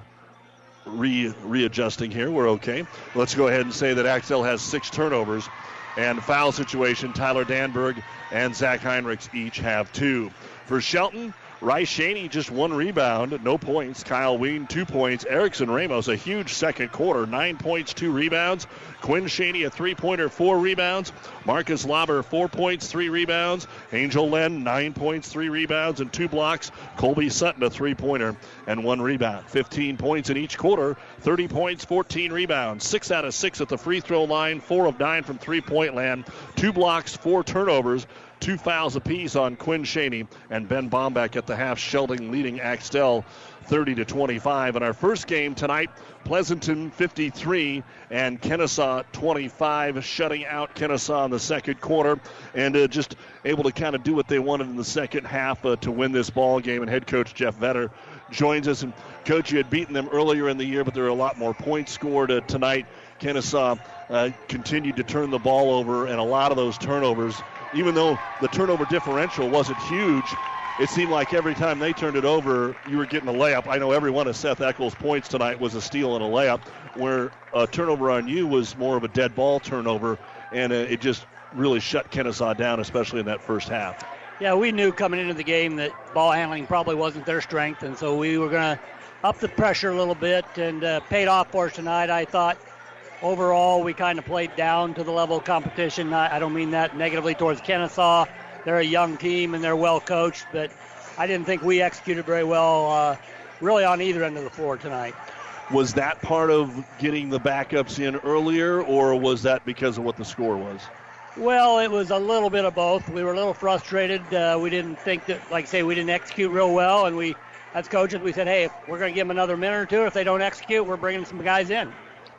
re readjusting here. We're okay. Let's go ahead and say that Axtell has six turnovers and foul situation. Tyler Danberg and Zach Heinrichs each have two. For Shelton, Rice Shaney just one rebound, no points. Kyle Ween, two points. Erickson Ramos, a huge second quarter, nine points, two rebounds. Quinn Shaney, a three pointer, four rebounds. Marcus Lauber, four points, three rebounds. Angel Len, nine points, three rebounds, and two blocks. Colby Sutton, a three pointer, and one rebound. 15 points in each quarter, 30 points, 14 rebounds. Six out of six at the free throw line, four of nine from three point land, two blocks, four turnovers two fouls apiece on Quinn Shaney and Ben Bombeck at the half. Shelton leading Axtell 30 to 25. In our first game tonight, Pleasanton 53 and Kenesaw 25, shutting out Kenesaw in the second quarter and uh, just able to kind of do what they wanted in the second half uh, to win this ball game. And head coach Jeff Vetter joins us. And coach, you had beaten them earlier in the year, but there are a lot more points scored uh, tonight. Kenesaw uh, continued to turn the ball over, and a lot of those turnovers even though the turnover differential wasn't huge, it seemed like every time they turned it over, you were getting a layup. I know every one of Seth Eckel's points tonight was a steal and a layup, where a turnover on you was more of a dead ball turnover, and it just really shut Kenesaw down, especially in that first half. Yeah, we knew coming into the game that ball handling probably wasn't their strength, and so we were going to up the pressure a little bit, and uh, paid off for us tonight. I thought overall, we kind of played down to the level of competition. I, I don't mean that negatively towards Kenesaw. They're a young team and they're well coached, but I didn't think we executed very well, uh, really on either end of the floor tonight. Was that part of getting the backups in earlier, or was that because of what the score was? Well, it was a little bit of both. We were a little frustrated. Uh, we didn't think that, like I say, we didn't execute real well, and we, as coaches, we said, hey, we're going to give them another minute or two. If they don't execute, we're bringing some guys in.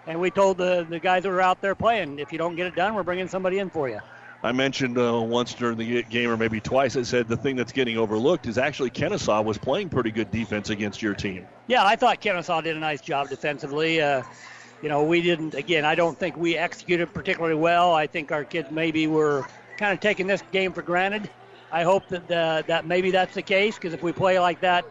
And we told the, the guys that were out there playing, if you don't get it done, we're bringing somebody in for you. I mentioned uh, once during the game, or maybe twice, I said the thing that's getting overlooked is actually Kenesaw was playing pretty good defense against your team. Yeah, I thought Kenesaw did a nice job defensively. Uh, you know, we didn't, again, I don't think we executed particularly well. I think our kids maybe were kind of taking this game for granted. I hope that uh, that maybe that's the case because if we play like that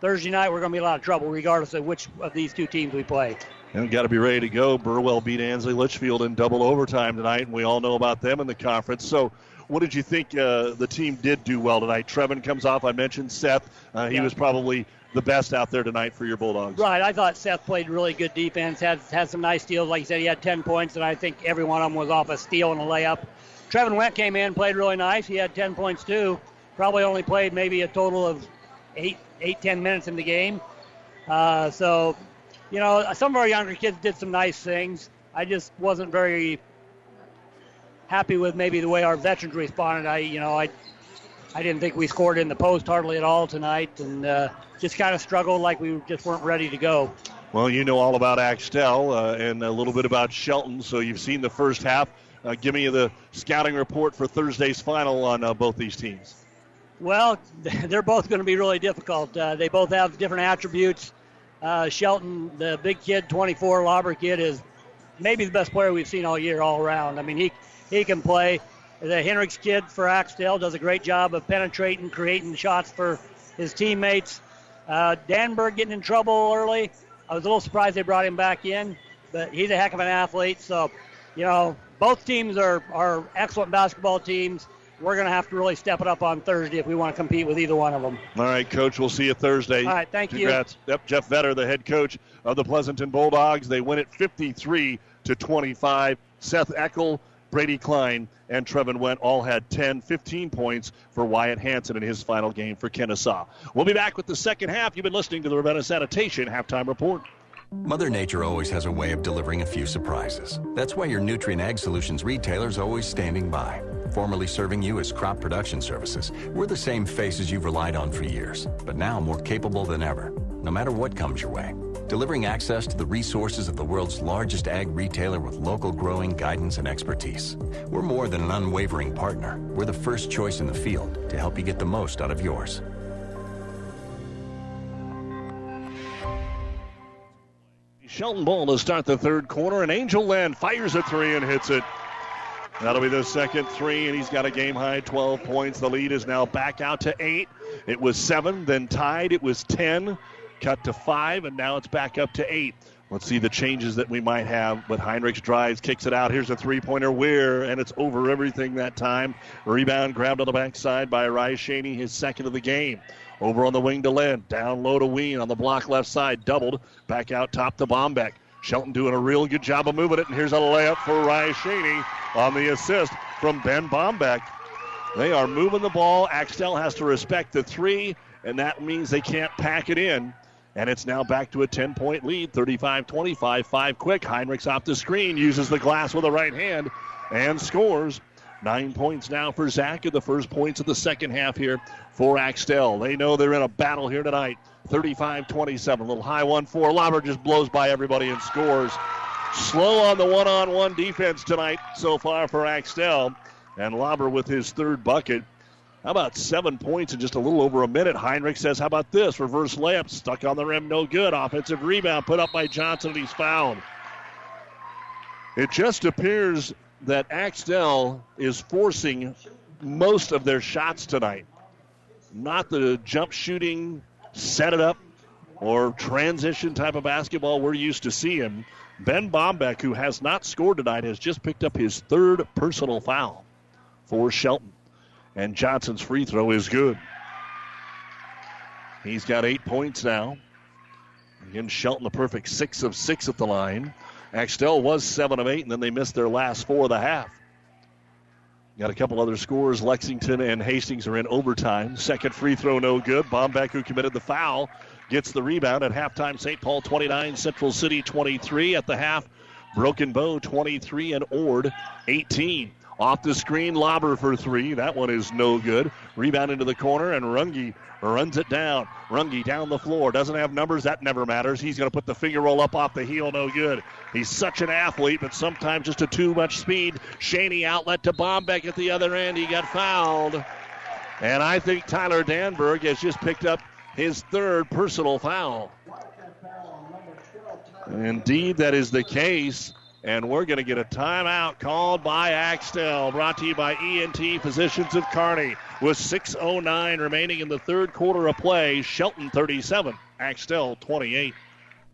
Thursday night, we're going to be in a lot of trouble regardless of which of these two teams we play. And got to be ready to go. Burwell beat Ansley Litchfield in double overtime tonight, and we all know about them in the conference. So, what did you think uh, the team did do well tonight? Trevin comes off. I mentioned Seth. Uh, he yeah. was probably the best out there tonight for your Bulldogs. Right. I thought Seth played really good defense. Had had some nice steals. Like you said, he had 10 points, and I think every one of them was off a steal and a layup. Trevin Went came in, played really nice. He had 10 points too. Probably only played maybe a total of eight, eight, ten minutes in the game. Uh, so you know, some of our younger kids did some nice things. I just wasn't very happy with maybe the way our veterans responded. I, you know, I, I didn't think we scored in the post hardly at all tonight, and uh, just kind of struggled like we just weren't ready to go. Well, you know all about Axtell uh, and a little bit about Shelton, so you've seen the first half. Uh, give me the scouting report for Thursday's final on uh, both these teams. Well, <laughs> they're both going to be really difficult. Uh, they both have different attributes. Uh, Shelton, the big kid, 24, Lauber kid, is maybe the best player we've seen all year, all around. I mean, he he can play. The Hendricks kid for Axtell does a great job of penetrating, creating shots for his teammates. Uh, Danberg getting in trouble early. I was a little surprised they brought him back in, but he's a heck of an athlete. So, you know, both teams are, are excellent basketball teams. We're going to have to really step it up on Thursday if we want to compete with either one of them. All right, Coach. We'll see you Thursday. All right, thank Congrats. you. Yep, Jeff Vetter, the head coach of the Pleasanton Bulldogs. They win it 53 to 25. Seth Eckel, Brady Klein, and Trevin Went all had 10, 15 points for Wyatt Hanson in his final game for Kenesaw. We'll be back with the second half. You've been listening to the Ravenna Sanitation halftime report. Mother Nature always has a way of delivering a few surprises. That's why your Nutrien Ag Solutions retailer is always standing by. Formerly serving you as crop production services, we're the same faces you've relied on for years, but now more capable than ever, no matter what comes your way. Delivering access to the resources of the world's largest ag retailer with local growing guidance and expertise. We're more than an unwavering partner. We're the first choice in the field to help you get the most out of yours. Shelton Ball to start the third quarter, and Angel Land fires a three and hits it. That'll be the second three, and he's got a game high 12 points. The lead is now back out to eight. It was seven, then tied. It was 10, cut to five, and now it's back up to eight. Let's see the changes that we might have. But Heinrichs drives, kicks it out. Here's a three pointer Weir, and it's over everything that time. Rebound grabbed on the backside by Rise Shaney, his second of the game. Over on the wing to Lynn. Down low to Ween on the block left side. Doubled. Back out top to Bombeck. Shelton doing a real good job of moving it. And here's a layup for Rise Shaney on the assist from Ben Bombeck. They are moving the ball. Axtell has to respect the three, and that means they can't pack it in. And it's now back to a 10 point lead, 35 25. Five quick. Heinrichs off the screen, uses the glass with the right hand, and scores. Nine points now for Zach in the first points of the second half here for Axtell. They know they're in a battle here tonight. 35 27. Little high 1 4. Lauber just blows by everybody and scores. Slow on the one on one defense tonight so far for Axtell. And Lauber with his third bucket. How about seven points in just a little over a minute? Heinrich says, How about this? Reverse layup, stuck on the rim, no good. Offensive rebound put up by Johnson, and he's fouled. It just appears that Axtell is forcing most of their shots tonight. Not the jump shooting, set it up, or transition type of basketball we're used to seeing. Ben Bombeck, who has not scored tonight, has just picked up his third personal foul for Shelton. And Johnson's free throw is good. He's got eight points now. Again, Shelton a perfect six of six at the line. Axtell was seven of eight, and then they missed their last four of the half. Got a couple other scores. Lexington and Hastings are in overtime. Second free throw, no good. Bombeck, who committed the foul, gets the rebound at halftime. St. Paul 29, Central City 23. At the half, Broken Bow 23 and Ord 18. Off the screen, Lauber for three. That one is no good. Rebound into the corner, and Runge runs it down. Runge down the floor. Doesn't have numbers. That never matters. He's going to put the finger roll up off the heel. No good. He's such an athlete, but sometimes just a too much speed. Shaney outlet to Bombeck at the other end. He got fouled. And I think Tyler Danberg has just picked up his third personal foul. Indeed, that is the case. And we're going to get a timeout called by Axtell, brought to you by ENT Physicians of Kearney. With 6.09 remaining in the third quarter of play, Shelton 37, Axtell 28.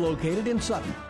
located in Sutton.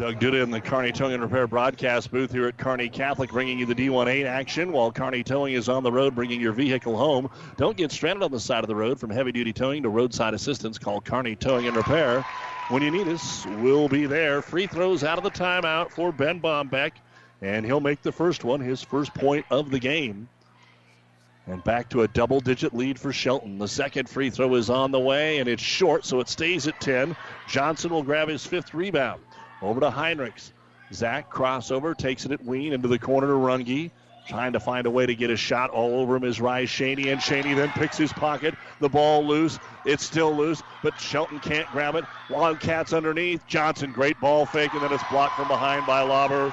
Doug Duda in the Kearney Towing and Repair broadcast booth here at Kearney Catholic, bringing you the D18 action while Kearney Towing is on the road, bringing your vehicle home. Don't get stranded on the side of the road. From heavy duty towing to roadside assistance, call Kearney Towing and Repair. When you need us, we'll be there. Free throws out of the timeout for Ben Bombeck. And he'll make the first one, his first point of the game. And back to a double digit lead for Shelton. The second free throw is on the way, and it's short, so it stays at 10. Johnson will grab his fifth rebound. Over to Heinrichs. Zach crossover, takes it at Ween into the corner to Runge. Trying to find a way to get a shot all over him is Rise Shaney, and Shaney then picks his pocket. The ball loose. It's still loose, but Shelton can't grab it. Wildcats underneath. Johnson, great ball fake, and then it's blocked from behind by Lauber.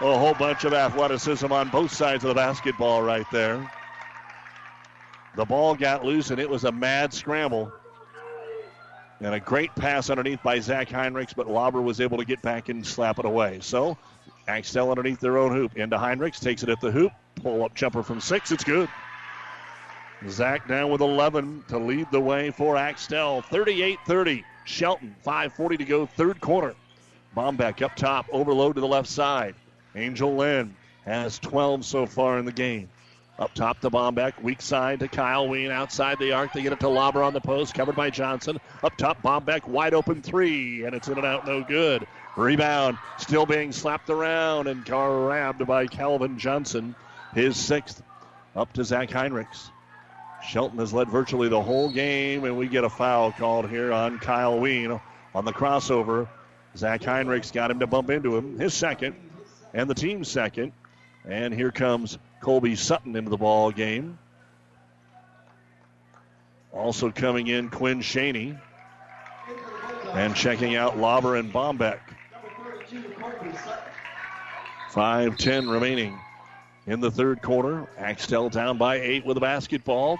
A whole bunch of athleticism on both sides of the basketball right there. The ball got loose, and it was a mad scramble. And a great pass underneath by Zach Heinrichs, but Lauber was able to get back and slap it away. So, Axtell underneath their own hoop. Into Heinrichs, takes it at the hoop. Pull up jumper from six. It's good. Zach down with 11 to lead the way for Axtell. 38 30. Shelton, 5.40 to go, third quarter. Bombeck up top, overload to the left side. Angel Lynn has 12 so far in the game. Up top to Bombeck, weak side to Kyle Ween. Outside the arc, they get it to Lauber on the post, covered by Johnson. Up top, Bombeck, wide open three, and it's in and out, no good. Rebound, still being slapped around and grabbed by Calvin Johnson, his sixth. Up to Zach Heinrichs. Shelton has led virtually the whole game, and we get a foul called here on Kyle Ween on the crossover. Zach Heinrichs got him to bump into him, his second, and the team's second. And here comes Colby Sutton into the ball game. Also coming in, Quinn Shaney. And checking out Lauber and Bombeck. 5-10 remaining in the third quarter. Axtell down by eight with a basketball.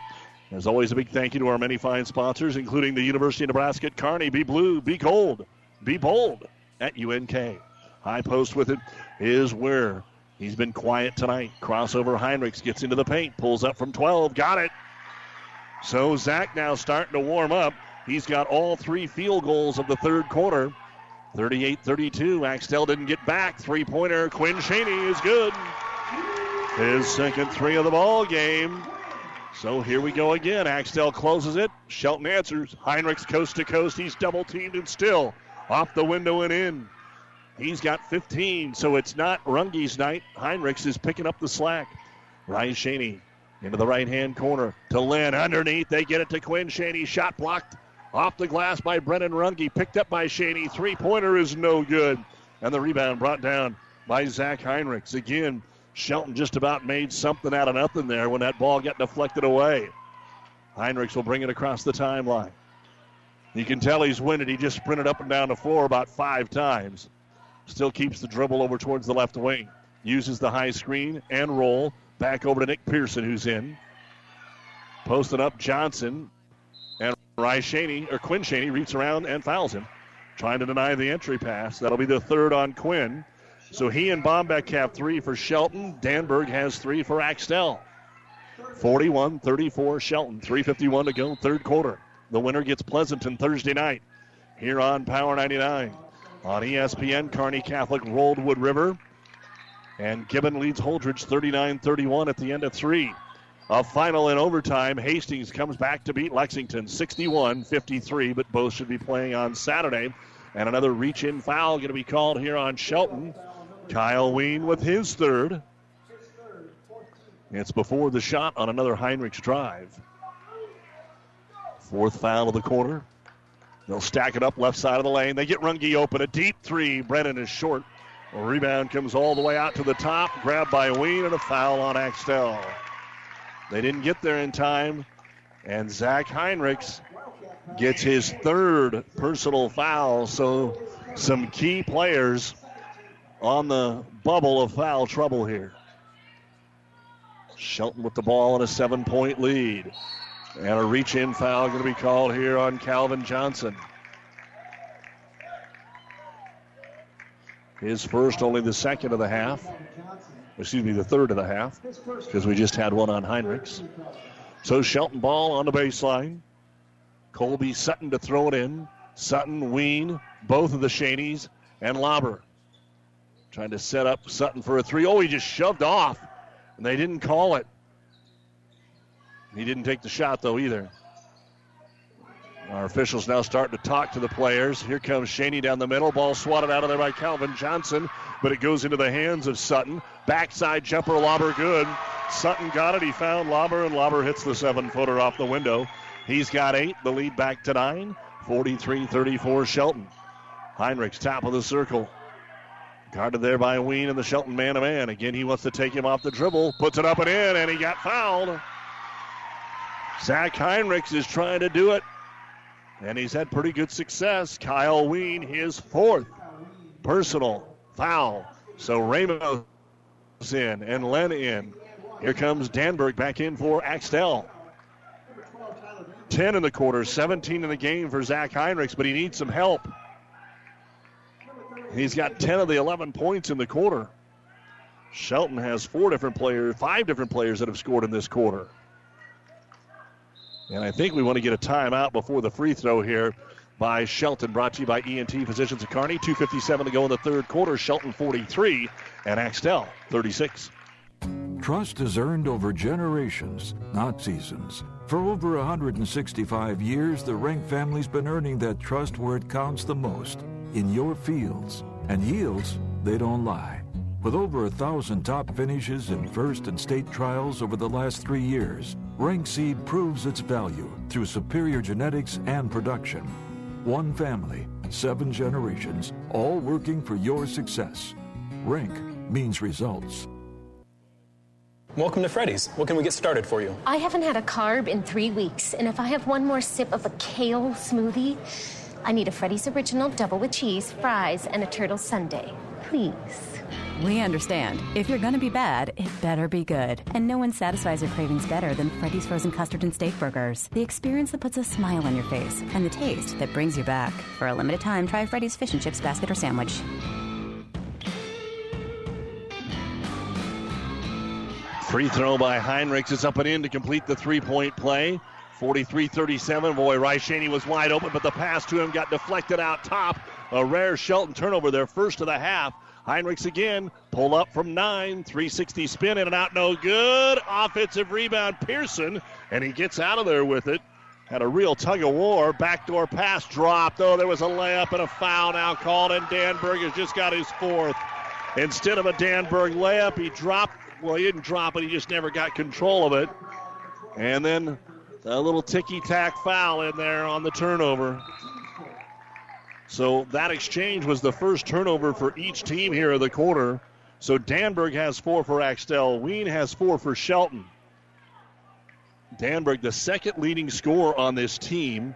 As always, a big thank you to our many fine sponsors, including the University of Nebraska at Kearney. Be blue, be cold, be bold at UNK. High post with it is where he's been quiet tonight. Crossover Heinrichs gets into the paint, pulls up from 12, got it. So Zach now starting to warm up. He's got all three field goals of the third quarter. 38 32. Axtell didn't get back. Three pointer. Quinn Shaney is good. His second three of the ball game. So here we go again. Axtell closes it. Shelton answers. Heinrichs coast to coast. He's double teamed and still off the window and in. He's got 15, so it's not Runge's night. Heinrichs is picking up the slack. Ryan Shaney into the right hand corner to Lynn. Underneath, they get it to Quinn Shaney. Shot blocked off the glass by Brennan Runge. Picked up by Shaney. Three pointer is no good. And the rebound brought down by Zach Heinrichs. Again, Shelton just about made something out of nothing there when that ball got deflected away. Heinrichs will bring it across the timeline. You can tell he's winning. He just sprinted up and down the floor about five times. Still keeps the dribble over towards the left wing. Uses the high screen and roll. Back over to Nick Pearson, who's in. Posted up Johnson. And Rye Shaney, or Quinn Shaney, reaches around and fouls him. Trying to deny the entry pass. That'll be the third on Quinn. So he and Bombeck have three for Shelton. Danberg has three for Axtell. 41 34 Shelton. 3.51 to go, third quarter. The winner gets Pleasanton Thursday night here on Power 99. On ESPN, Kearney Catholic rolled Wood River. And Gibbon leads Holdrege 39 31 at the end of three. A final in overtime. Hastings comes back to beat Lexington 61 53, but both should be playing on Saturday. And another reach in foul going to be called here on Shelton. Kyle Ween with his third. It's before the shot on another Heinrichs drive. Fourth foul of the quarter. They'll stack it up left side of the lane. They get Runge open. A deep three. Brennan is short. A rebound comes all the way out to the top. Grabbed by Ween and a foul on Axtell. They didn't get there in time. And Zach Heinrichs gets his third personal foul. So some key players on the bubble of foul trouble here. Shelton with the ball and a seven point lead. And a reach in foul going to be called here on Calvin Johnson. His first, only the second of the half. Excuse me, the third of the half, because we just had one on Heinrichs. So Shelton ball on the baseline. Colby Sutton to throw it in. Sutton, Ween, both of the Shaneys, and Lauber. Trying to set up Sutton for a three. Oh, he just shoved off, and they didn't call it. He didn't take the shot, though, either. Our officials now starting to talk to the players. Here comes Shaney down the middle. Ball swatted out of there by Calvin Johnson, but it goes into the hands of Sutton. Backside jumper, Lauber good. Sutton got it. He found Lauber, and Lauber hits the seven footer off the window. He's got eight. The lead back to nine. 43 34 Shelton. Heinrichs, top of the circle. Guarded there by Ween and the Shelton man to man. Again, he wants to take him off the dribble. Puts it up and in, and he got fouled. Zach Heinrichs is trying to do it, and he's had pretty good success. Kyle Ween, his fourth personal foul. So Ramos in and Len in. Here comes Danberg back in for Axtell. 10 in the quarter, 17 in the game for Zach Heinrichs, but he needs some help. He's got 10 of the 11 points in the quarter. Shelton has four different players, five different players that have scored in this quarter. And I think we want to get a timeout before the free throw here by Shelton, brought to you by ENT Physicians of Kearney. 2.57 to go in the third quarter. Shelton 43 and Axtell 36. Trust is earned over generations, not seasons. For over 165 years, the Rank family's been earning that trust where it counts the most in your fields. And yields, they don't lie. With over a thousand top finishes in first and state trials over the last three years, Rank Seed proves its value through superior genetics and production. One family, seven generations, all working for your success. Rank means results. Welcome to Freddy's. What can we get started for you? I haven't had a carb in three weeks, and if I have one more sip of a kale smoothie, I need a Freddy's Original double with cheese, fries, and a turtle sundae. Please. We understand. If you're gonna be bad, it better be good. And no one satisfies your cravings better than Freddy's frozen custard and steak burgers. The experience that puts a smile on your face, and the taste that brings you back. For a limited time, try Freddy's fish and chips basket or sandwich. Free throw by Heinrichs is up and in to complete the three point play. 43 37. Boy, Ryshaney was wide open, but the pass to him got deflected out top. A rare Shelton turnover, their first of the half. Heinrichs again, pull up from nine, 360 spin in and out, no good. Offensive rebound, Pearson, and he gets out of there with it. Had a real tug of war. Backdoor pass dropped. Oh, there was a layup and a foul now called, and Danberg has just got his fourth. Instead of a Danberg layup, he dropped. Well, he didn't drop it, he just never got control of it. And then a little ticky tack foul in there on the turnover. So that exchange was the first turnover for each team here in the quarter. So Danberg has four for Axtell. Ween has four for Shelton. Danberg, the second leading scorer on this team.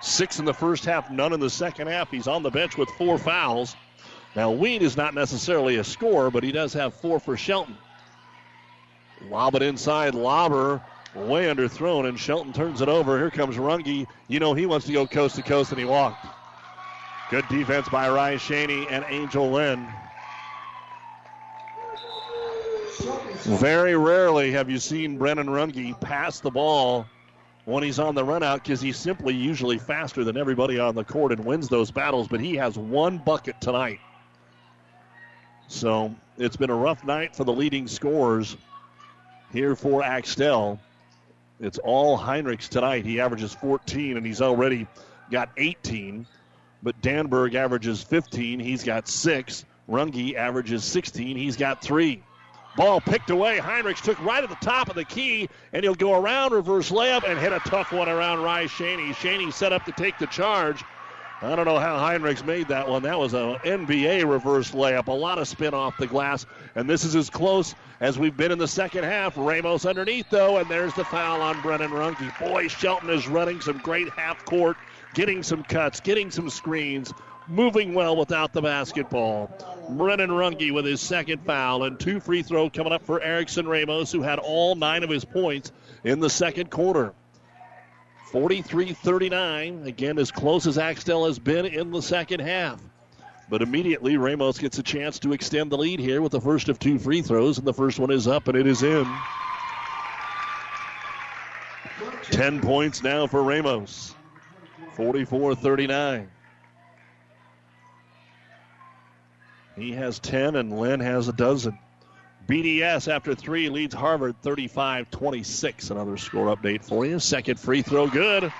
Six in the first half, none in the second half. He's on the bench with four fouls. Now, Ween is not necessarily a scorer, but he does have four for Shelton. Lob it inside. Lauber way underthrown, and Shelton turns it over. Here comes Runge. You know he wants to go coast to coast, and he walked. Good defense by Ryan Shaney and Angel Lynn. Very rarely have you seen Brennan Runge pass the ball when he's on the run out because he's simply usually faster than everybody on the court and wins those battles, but he has one bucket tonight. So it's been a rough night for the leading scorers here for Axtell. It's all Heinrichs tonight. He averages 14 and he's already got 18. But Danberg averages 15. He's got six. Runge averages 16. He's got three. Ball picked away. Heinrichs took right at the top of the key, and he'll go around reverse layup and hit a tough one around Rye Shaney. Shaney set up to take the charge. I don't know how Heinrichs made that one. That was an NBA reverse layup. A lot of spin off the glass, and this is as close as we've been in the second half. Ramos underneath, though, and there's the foul on Brennan Runge. Boy, Shelton is running some great half court, getting some cuts, getting some screens, moving well without the basketball. Brennan Runge with his second foul, and two free throw coming up for Erickson Ramos, who had all nine of his points in the second quarter. 43 39, again, as close as Axtell has been in the second half. But immediately, Ramos gets a chance to extend the lead here with the first of two free throws, and the first one is up, and it is in. 10 points now for Ramos. 44 39. He has 10, and Lynn has a dozen. BDS after three leads Harvard 35 26. Another score update for you. Second free throw good.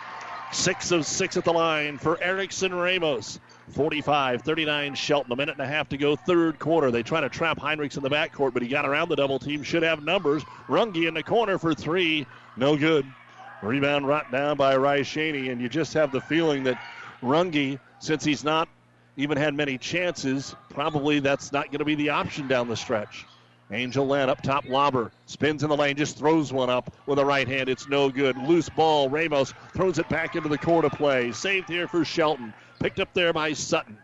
Six of six at the line for Erickson Ramos. 45 39 Shelton. A minute and a half to go, third quarter. They try to trap Heinrichs in the backcourt, but he got around the double team. Should have numbers. Runge in the corner for three. No good. Rebound right down by Rice Shaney, and you just have the feeling that Runge, since he's not even had many chances, probably that's not going to be the option down the stretch. Angel Land up top, Lauber. Spins in the lane, just throws one up with a right hand. It's no good. Loose ball. Ramos throws it back into the court of play. Saved here for Shelton. Picked up there by Sutton.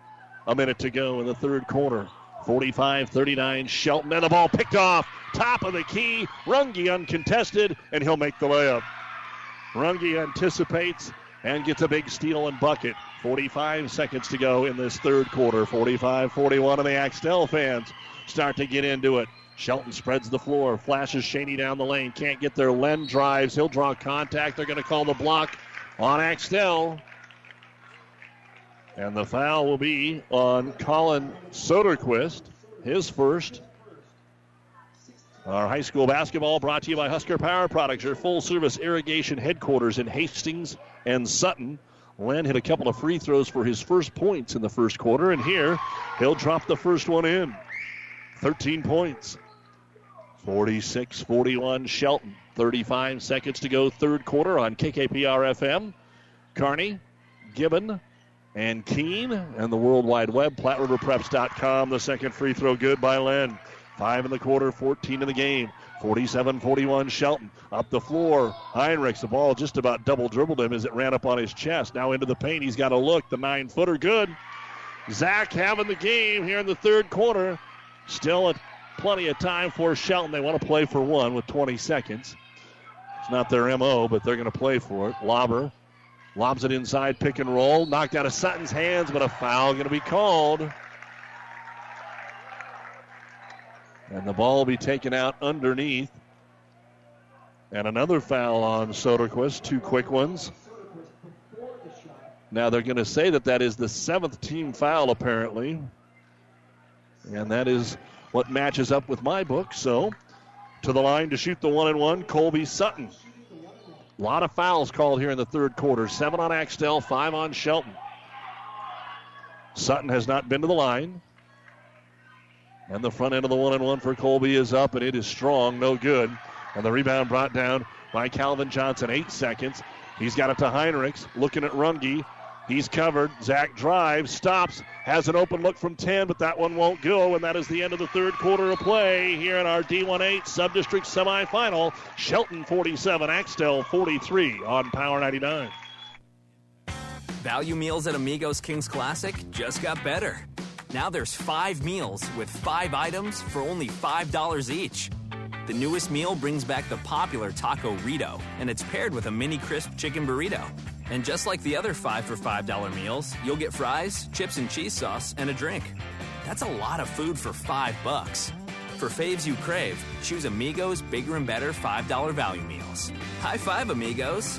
A minute to go in the third quarter. 45 39 Shelton. And the ball picked off. Top of the key. Runge uncontested, and he'll make the layup. Runge anticipates and gets a big steal and bucket. 45 seconds to go in this third quarter. 45 41, and the Axtell fans start to get into it. Shelton spreads the floor, flashes Shaney down the lane, can't get there. Len drives, he'll draw contact. They're going to call the block on Axtell. And the foul will be on Colin Soderquist, his first. Our high school basketball brought to you by Husker Power Products, your full service irrigation headquarters in Hastings and Sutton. Len hit a couple of free throws for his first points in the first quarter, and here he'll drop the first one in. 13 points. 46 41 Shelton. 35 seconds to go, third quarter on KKPR FM. Kearney, Gibbon, and Keene, and the World Wide Web, PlatteRiverPreps.com. The second free throw good by Len. Five in the quarter, 14 in the game. 47 41 Shelton. Up the floor. Heinrichs, the ball just about double dribbled him as it ran up on his chest. Now into the paint. He's got a look. The nine footer good. Zach having the game here in the third quarter. Still at plenty of time for Shelton. They want to play for one with 20 seconds. It's not their MO, but they're going to play for it. Lauber lobs it inside, pick and roll. Knocked out of Sutton's hands, but a foul going to be called. And the ball will be taken out underneath. And another foul on Soderquist. Two quick ones. Now they're going to say that that is the seventh team foul, apparently. And that is what matches up with my book. So to the line to shoot the one and one, Colby Sutton. A lot of fouls called here in the third quarter. Seven on Axtell, five on Shelton. Sutton has not been to the line. And the front end of the one and one for Colby is up, and it is strong, no good. And the rebound brought down by Calvin Johnson. Eight seconds. He's got it to Heinrichs, looking at Runge. He's covered. Zach drives, stops, has an open look from 10, but that one won't go. And that is the end of the third quarter of play here in our D1-8 Subdistrict semifinal. Shelton 47, Axtell 43 on Power 99. Value meals at Amigos Kings Classic just got better. Now there's five meals with five items for only $5 each. The newest meal brings back the popular Taco Rito, and it's paired with a mini crisp chicken burrito. And just like the other 5 for $5 meals, you'll get fries, chips and cheese sauce, and a drink. That's a lot of food for 5 bucks. For faves you crave, choose Amigos Bigger and Better $5 value meals. High five, amigos!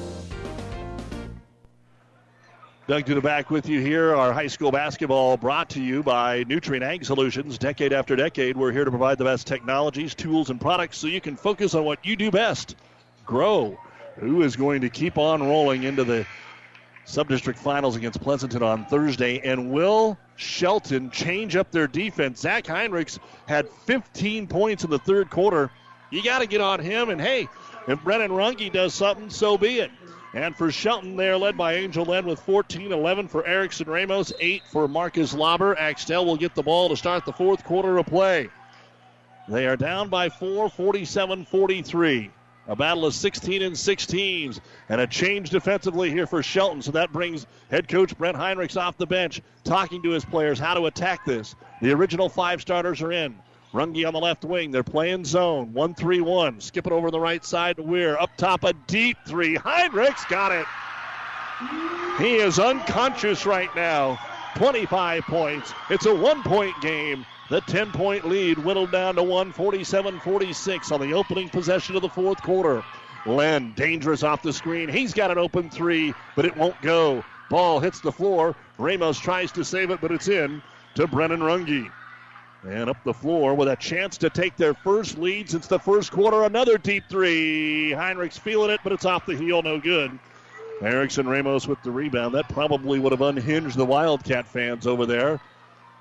Doug to the back with you here. Our high school basketball brought to you by Nutrient Ag Solutions. Decade after decade, we're here to provide the best technologies, tools, and products so you can focus on what you do best grow. Who is going to keep on rolling into the sub-district finals against Pleasanton on Thursday? And will Shelton change up their defense? Zach Heinrichs had 15 points in the third quarter. You got to get on him. And hey, if Brennan Runge does something, so be it. And for Shelton, they are led by Angel Len with 14, 11 for Erickson Ramos, 8 for Marcus Lauber. Axtell will get the ball to start the fourth quarter of play. They are down by 4, 47 43. A battle of 16 and 6 teams, and a change defensively here for Shelton. So that brings head coach Brent Heinrichs off the bench, talking to his players how to attack this. The original five starters are in. Runge on the left wing. They're playing zone. 1 3 1. Skip it over the right side to Weir. Up top, a deep three. Heinrichs got it. He is unconscious right now. 25 points. It's a one point game. The 10 point lead whittled down to 147 46 on the opening possession of the fourth quarter. Len, dangerous off the screen. He's got an open three, but it won't go. Ball hits the floor. Ramos tries to save it, but it's in to Brennan Runge. And up the floor with a chance to take their first lead since the first quarter. Another deep three. Heinrichs feeling it, but it's off the heel, no good. Erickson Ramos with the rebound. That probably would have unhinged the Wildcat fans over there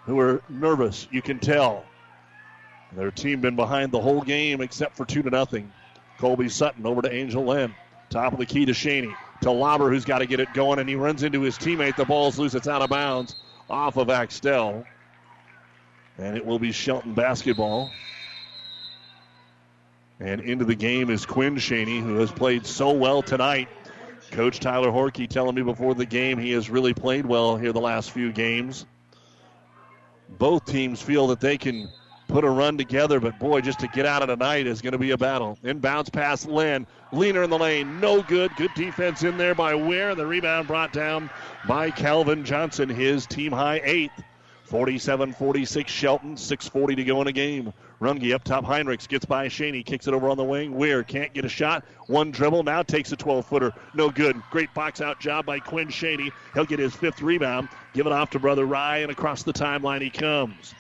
who are nervous. You can tell. Their team been behind the whole game except for two to nothing. Colby Sutton over to Angel Lynn. Top of the key to Shaney. To Lauber, who's got to get it going, and he runs into his teammate. The ball's loose. It's out of bounds off of Axtell. And it will be Shelton basketball. And into the game is Quinn Shaney, who has played so well tonight. Coach Tyler Horkey telling me before the game he has really played well here the last few games. Both teams feel that they can put a run together, but boy, just to get out of tonight is going to be a battle. Inbounds pass Lynn. Leaner in the lane. No good. Good defense in there by Ware. The rebound brought down by Calvin Johnson, his team high eighth. 47 46 Shelton, 6.40 to go in a game. Runge up top. Heinrichs gets by Shaney, kicks it over on the wing. Weir can't get a shot. One dribble, now takes a 12 footer. No good. Great box out job by Quinn Shaney. He'll get his fifth rebound. Give it off to brother Rye, and across the timeline he comes.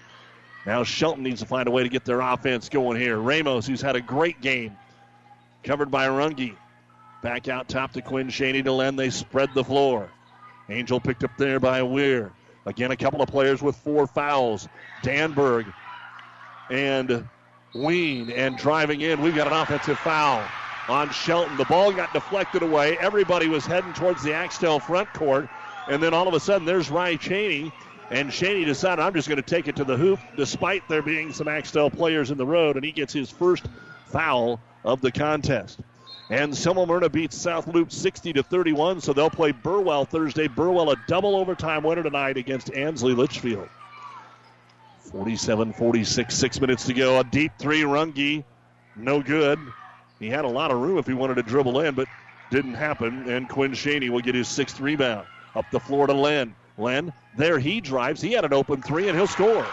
Now Shelton needs to find a way to get their offense going here. Ramos, who's had a great game, covered by Runge. Back out top to Quinn Shaney to Len. They spread the floor. Angel picked up there by Weir. Again, a couple of players with four fouls. Danberg and Ween and driving in. We've got an offensive foul on Shelton. The ball got deflected away. Everybody was heading towards the Axtell front court. And then all of a sudden, there's Ryan Shaney. And Shaney decided, I'm just going to take it to the hoop, despite there being some Axtell players in the road. And he gets his first foul of the contest. And Semmelmerna beats South Loop 60 to 31, so they'll play Burwell Thursday. Burwell a double overtime winner tonight against Ansley Litchfield. 47 46, six minutes to go. A deep three, Runge, no good. He had a lot of room if he wanted to dribble in, but didn't happen. And Quinn Shaney will get his sixth rebound. Up the floor to Len. Len, there he drives. He had an open three, and he'll score.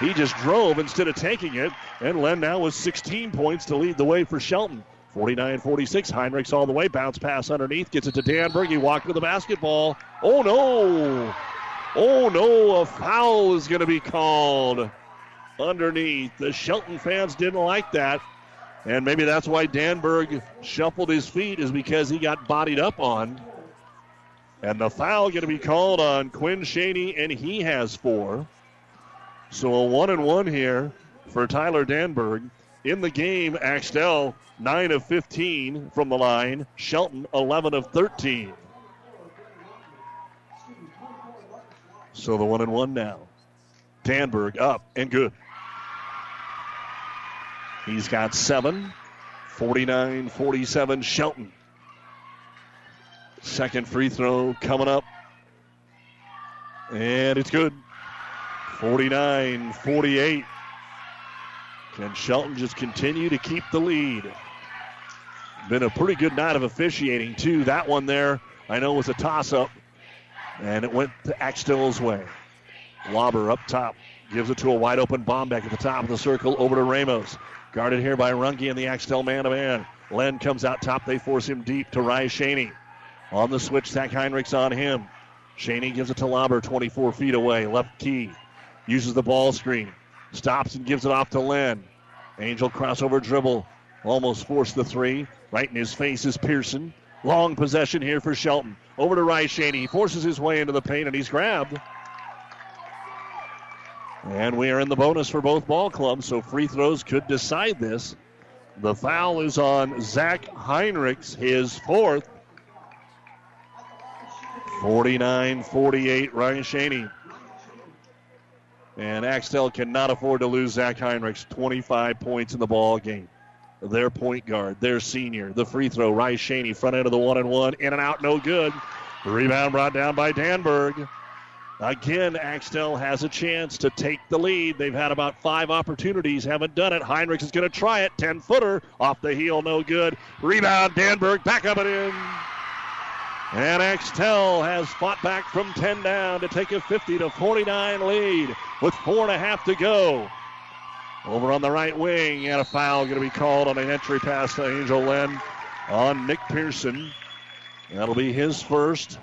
He just drove instead of taking it, and Len now with 16 points to lead the way for Shelton. 49 46. Heinrichs all the way. Bounce pass underneath. Gets it to Danberg. He walked to the basketball. Oh no! Oh no! A foul is going to be called underneath. The Shelton fans didn't like that. And maybe that's why Danberg shuffled his feet, is because he got bodied up on. And the foul going to be called on Quinn Shaney, and he has four. So a one and one here for Tyler Danberg. In the game, Axtell 9 of 15 from the line. Shelton 11 of 13. So the one and one now. Danberg up and good. He's got seven. 49 47 Shelton. Second free throw coming up. And it's good. 49 48. Can Shelton just continue to keep the lead? Been a pretty good night of officiating, too. That one there, I know, was a toss up, and it went to Axtell's way. Lauber up top gives it to a wide open Bombeck at the top of the circle over to Ramos. Guarded here by Runge and the Axtell man to man. Len comes out top. They force him deep to Rise Shaney. On the switch, Zach Heinrichs on him. Shaney gives it to Lauber 24 feet away. Left key. Uses the ball screen. Stops and gives it off to Len. Angel crossover dribble. Almost forced the three. Right in his face is Pearson. Long possession here for Shelton. Over to Rice Shaney. He forces his way into the paint and he's grabbed. And we are in the bonus for both ball clubs, so free throws could decide this. The foul is on Zach Heinrichs, his fourth. 49 48, Ryan Shaney. And Axtell cannot afford to lose Zach Heinrichs. 25 points in the ball game. Their point guard, their senior, the free throw, Rice Shaney, front end of the one and one, in and out, no good. Rebound brought down by Danberg. Again, Axtell has a chance to take the lead. They've had about five opportunities, haven't done it. Heinrichs is going to try it. 10 footer off the heel, no good. Rebound, Danberg back up and in. And Axtell has fought back from 10 down to take a 50 to 49 lead with four and a half to go. Over on the right wing, and a foul going to be called on an entry pass to Angel Lynn on Nick Pearson. That'll be his first.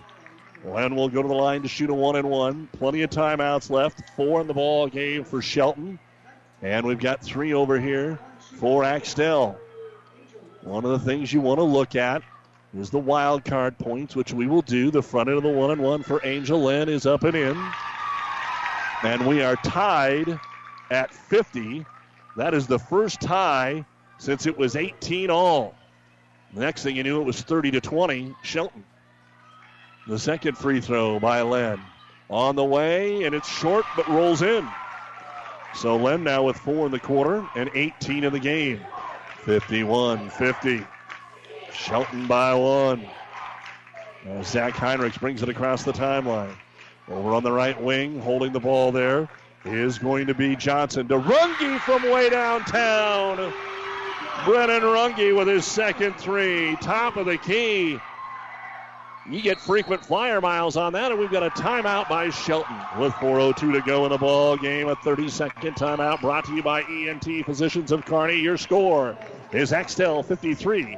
Len will go to the line to shoot a one and one. Plenty of timeouts left. Four in the ball game for Shelton. And we've got three over here for Axtell. One of the things you want to look at is the wild card points, which we will do. The front end of the one and one for Angel Lynn is up and in. And we are tied at 50. That is the first tie since it was 18 all. The next thing you knew, it was 30 to 20. Shelton. The second free throw by Len. On the way, and it's short but rolls in. So Len now with four in the quarter and 18 in the game. 51 50. Shelton by one. As Zach Heinrichs brings it across the timeline. Over on the right wing, holding the ball there, is going to be Johnson. To from way downtown. Brennan Runge with his second three. Top of the key. You get frequent flyer miles on that, and we've got a timeout by Shelton with 4.02 to go in the ball game. A 30 second timeout brought to you by ENT Physicians of Kearney. Your score is Axtell 53,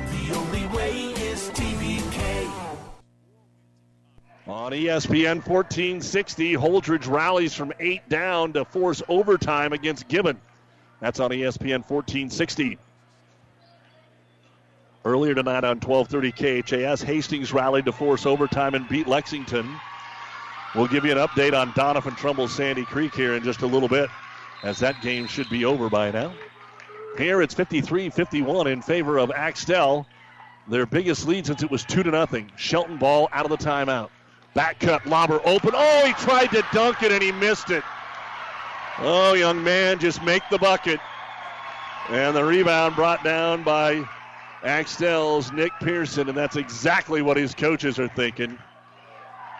only way is TBK. On ESPN 1460, Holdrege rallies from eight down to force overtime against Gibbon. That's on ESPN 1460. Earlier tonight on 1230 KHAS, Hastings rallied to force overtime and beat Lexington. We'll give you an update on Doniphan Trumbull Sandy Creek here in just a little bit, as that game should be over by now. Here it's 53 51 in favor of Axtell. Their biggest lead since it was 2 to nothing. Shelton ball out of the timeout. Back cut, Lauber open. Oh, he tried to dunk it and he missed it. Oh, young man, just make the bucket. And the rebound brought down by Axtell's Nick Pearson, and that's exactly what his coaches are thinking.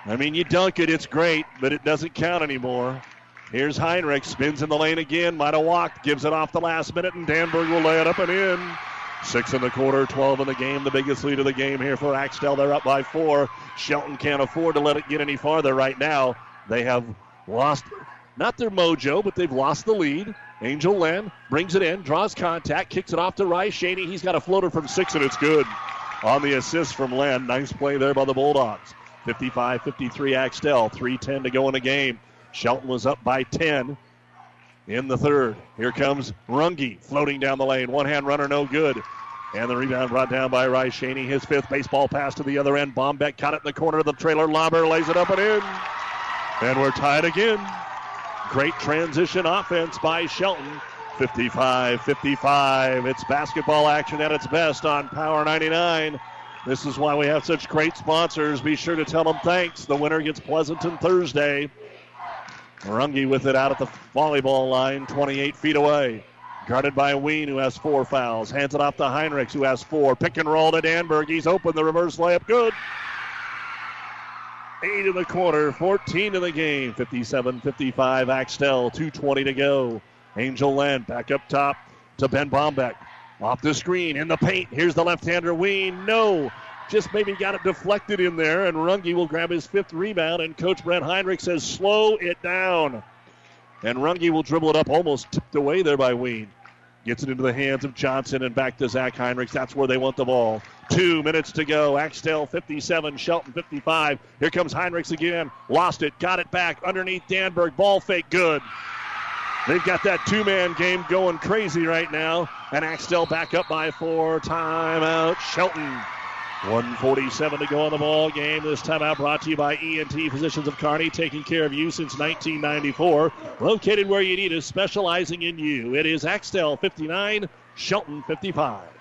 I mean, you dunk it, it's great, but it doesn't count anymore. Here's Heinrich, spins in the lane again, might have walked, gives it off the last minute, and Danberg will lay it up and in. Six in the quarter, 12 in the game, the biggest lead of the game here for Axtell. They're up by four. Shelton can't afford to let it get any farther right now. They have lost, not their mojo, but they've lost the lead. Angel Len brings it in, draws contact, kicks it off to Rice. Shaney, he's got a floater from six, and it's good. On the assist from Len. Nice play there by the Bulldogs. 55 53 Axtell. 3.10 to go in the game. Shelton was up by 10 in the third. Here comes Runge floating down the lane. One hand runner, no good. And the rebound brought down by Rice Shaney. His fifth baseball pass to the other end. Bombeck caught it in the corner of the trailer. Lauber lays it up and in. And we're tied again. Great transition offense by Shelton. 55 55. It's basketball action at its best on Power 99. This is why we have such great sponsors. Be sure to tell them thanks. The winner gets Pleasanton Thursday. Runge with it out at the volleyball line, 28 feet away. Guarded by Ween, who has four fouls. Hands it off to Heinrichs, who has four. Pick and roll to Danberg. He's open. The reverse layup, good. Eight in the quarter, 14 in the game. 57 55. Axtell, 2.20 to go. Angel Len back up top to Ben Bombeck. Off the screen, in the paint. Here's the left hander, Ween. No. Just maybe got it deflected in there, and Runge will grab his fifth rebound. And Coach Brent Heinrich says, slow it down. And Runge will dribble it up, almost tipped away there by Ween. Gets it into the hands of Johnson and back to Zach Heinrichs. That's where they want the ball. Two minutes to go. Axtell 57, Shelton 55. Here comes Heinrichs again. Lost it, got it back underneath Danberg. Ball fake, good. They've got that two man game going crazy right now. And Axtell back up by four. Timeout, Shelton. 147 to go on the ball game. This time out brought to you by ENT Physicians of Kearney, taking care of you since 1994. Located where you need us, specializing in you. It is Axtell 59, Shelton 55.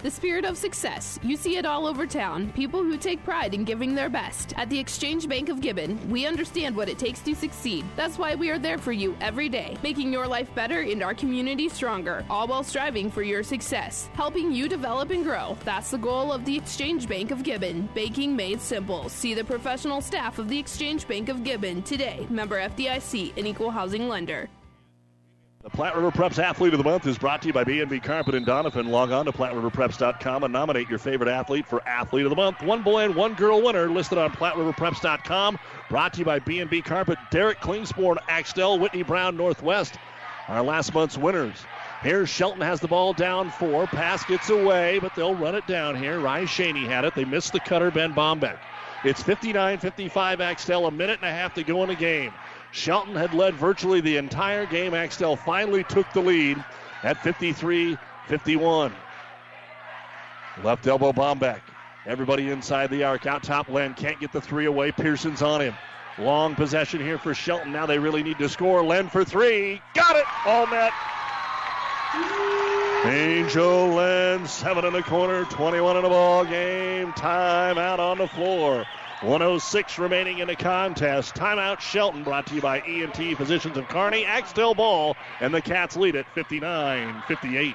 The spirit of success. You see it all over town. People who take pride in giving their best. At the Exchange Bank of Gibbon, we understand what it takes to succeed. That's why we are there for you every day, making your life better and our community stronger, all while striving for your success. Helping you develop and grow. That's the goal of the Exchange Bank of Gibbon. Banking made simple. See the professional staff of the Exchange Bank of Gibbon today. Member FDIC, an equal housing lender. The Platte River Preps Athlete of the Month is brought to you by B&B Carpet and Doniphan. Log on to PlatteRiverPreps.com and nominate your favorite athlete for Athlete of the Month. One boy and one girl winner listed on PlatteRiverPreps.com. Brought to you by B&B Carpet, Derek Klingsborn, Axtell, Whitney Brown, Northwest. Our last month's winners. Here Shelton has the ball down four. Pass gets away, but they'll run it down here. Ryan Shaney had it. They missed the cutter, Ben Bombeck. It's 59-55 Axtell, a minute and a half to go in the game. Shelton had led virtually the entire game. Axtell finally took the lead at 53 51. Left elbow Bombeck. Everybody inside the arc. Out top, Len can't get the three away. Pearson's on him. Long possession here for Shelton. Now they really need to score. Len for three. Got it. All net. Angel Len, seven in the corner, 21 in the ball game. Time out on the floor. 106 remaining in the contest. Timeout Shelton brought to you by ENT Physicians of Kearney. Axtell ball, and the Cats lead at 59 58.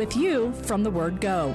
with you from the word go.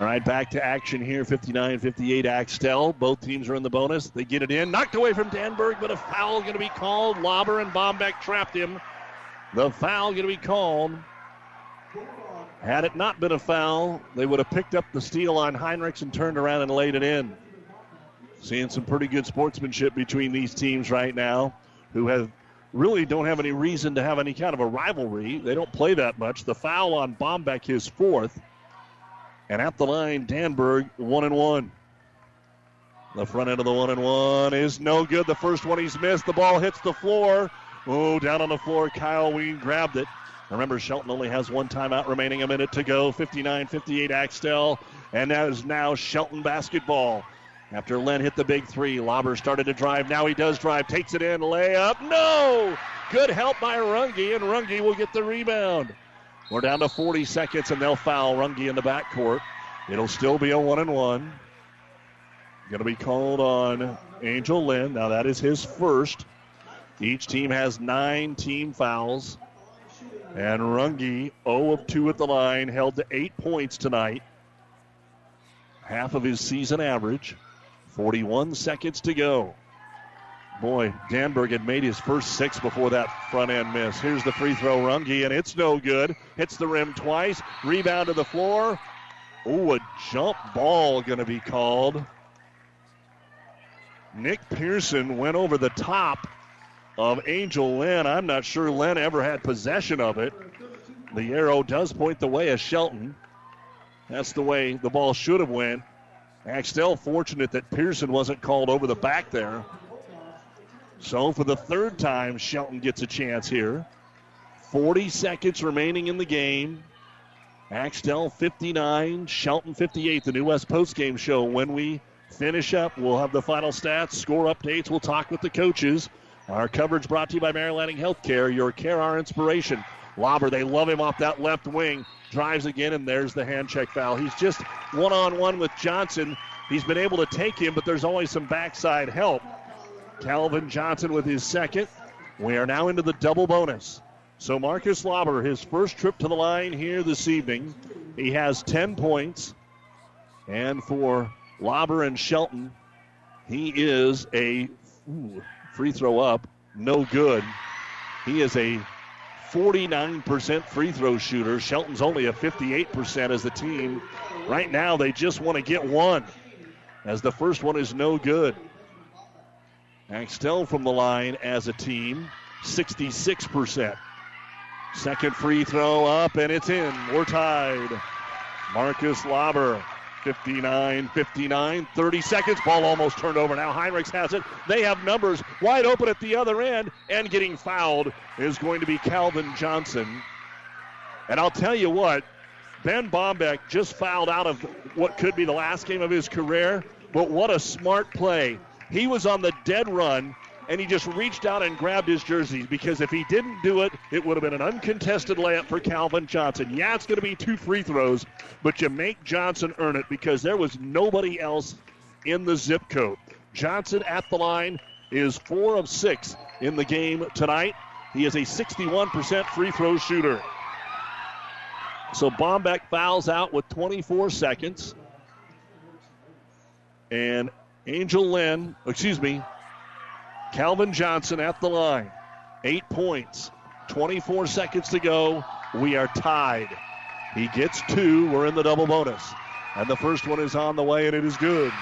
All right, back to action here. 59 58 Axtell. Both teams are in the bonus. They get it in. Knocked away from Danberg, but a foul going to be called. Lauber and Bombeck trapped him. The foul going to be called. Had it not been a foul, they would have picked up the steal on Heinrichs and turned around and laid it in. Seeing some pretty good sportsmanship between these teams right now, who have really don't have any reason to have any kind of a rivalry. They don't play that much. The foul on Bombeck, his fourth. And at the line, Danberg, one and one. The front end of the one and one is no good. The first one he's missed. The ball hits the floor. Oh, down on the floor. Kyle Ween grabbed it. Remember, Shelton only has one timeout remaining, a minute to go. 59 58 Axtell. And that is now Shelton basketball. After Len hit the big three, Lauber started to drive. Now he does drive, takes it in, layup. No! Good help by Runge, and Runge will get the rebound. We're down to 40 seconds, and they'll foul Runge in the backcourt. It'll still be a one and one. Going to be called on Angel Lynn. Now that is his first. Each team has nine team fouls. And Runge, 0 of 2 at the line, held to eight points tonight. Half of his season average. 41 seconds to go. Boy, Danberg had made his first six before that front end miss. Here's the free throw, Runge, and it's no good. Hits the rim twice. Rebound to the floor. Oh, a jump ball going to be called. Nick Pearson went over the top of Angel Lynn. I'm not sure Lynn ever had possession of it. The arrow does point the way of Shelton. That's the way the ball should have went. Axtell fortunate that Pearson wasn't called over the back there. So for the third time, Shelton gets a chance here. 40 seconds remaining in the game. Axtell 59, Shelton 58. The New West postgame show. When we finish up, we'll have the final stats, score updates. We'll talk with the coaches. Our coverage brought to you by Mary Lanning Healthcare, your care, our inspiration. Lauber, they love him off that left wing. Drives again, and there's the hand check foul. He's just one on one with Johnson. He's been able to take him, but there's always some backside help. Calvin Johnson with his second. We are now into the double bonus. So Marcus Lauber, his first trip to the line here this evening, he has 10 points. And for Lauber and Shelton, he is a ooh, free throw up, no good. He is a 49% free throw shooter. Shelton's only a 58% as the team. Right now, they just want to get one, as the first one is no good. Axtell from the line as a team, 66%. Second free throw up, and it's in. We're tied. Marcus Lauber 59 59, 30 seconds. Ball almost turned over. Now Heinrichs has it. They have numbers wide open at the other end, and getting fouled is going to be Calvin Johnson. And I'll tell you what, Ben Bombeck just fouled out of what could be the last game of his career, but what a smart play. He was on the dead run and he just reached out and grabbed his jersey because if he didn't do it, it would have been an uncontested layup for Calvin Johnson. Yeah, it's going to be two free throws, but you make Johnson earn it because there was nobody else in the zip code. Johnson at the line is four of six in the game tonight. He is a 61% free throw shooter. So Bombeck fouls out with 24 seconds. And Angel Lynn, excuse me, Calvin Johnson at the line. Eight points, 24 seconds to go. We are tied. He gets two. We're in the double bonus. And the first one is on the way, and it is good.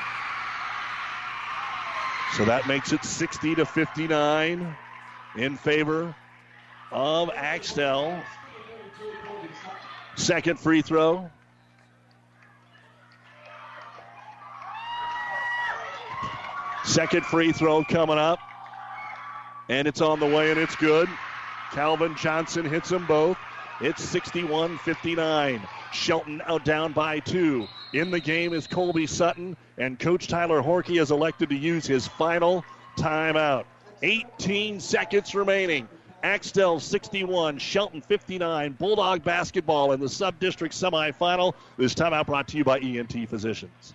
So that makes it 60 to 59 in favor of Axtell. Second free throw. Second free throw coming up. And it's on the way, and it's good. Calvin Johnson hits them both. It's 61 59. Shelton out down by two. In the game is Colby Sutton, and Coach Tyler Horkey has elected to use his final timeout. 18 seconds remaining. Axtell 61, Shelton 59. Bulldog basketball in the sub district semifinal. This timeout brought to you by ENT Physicians.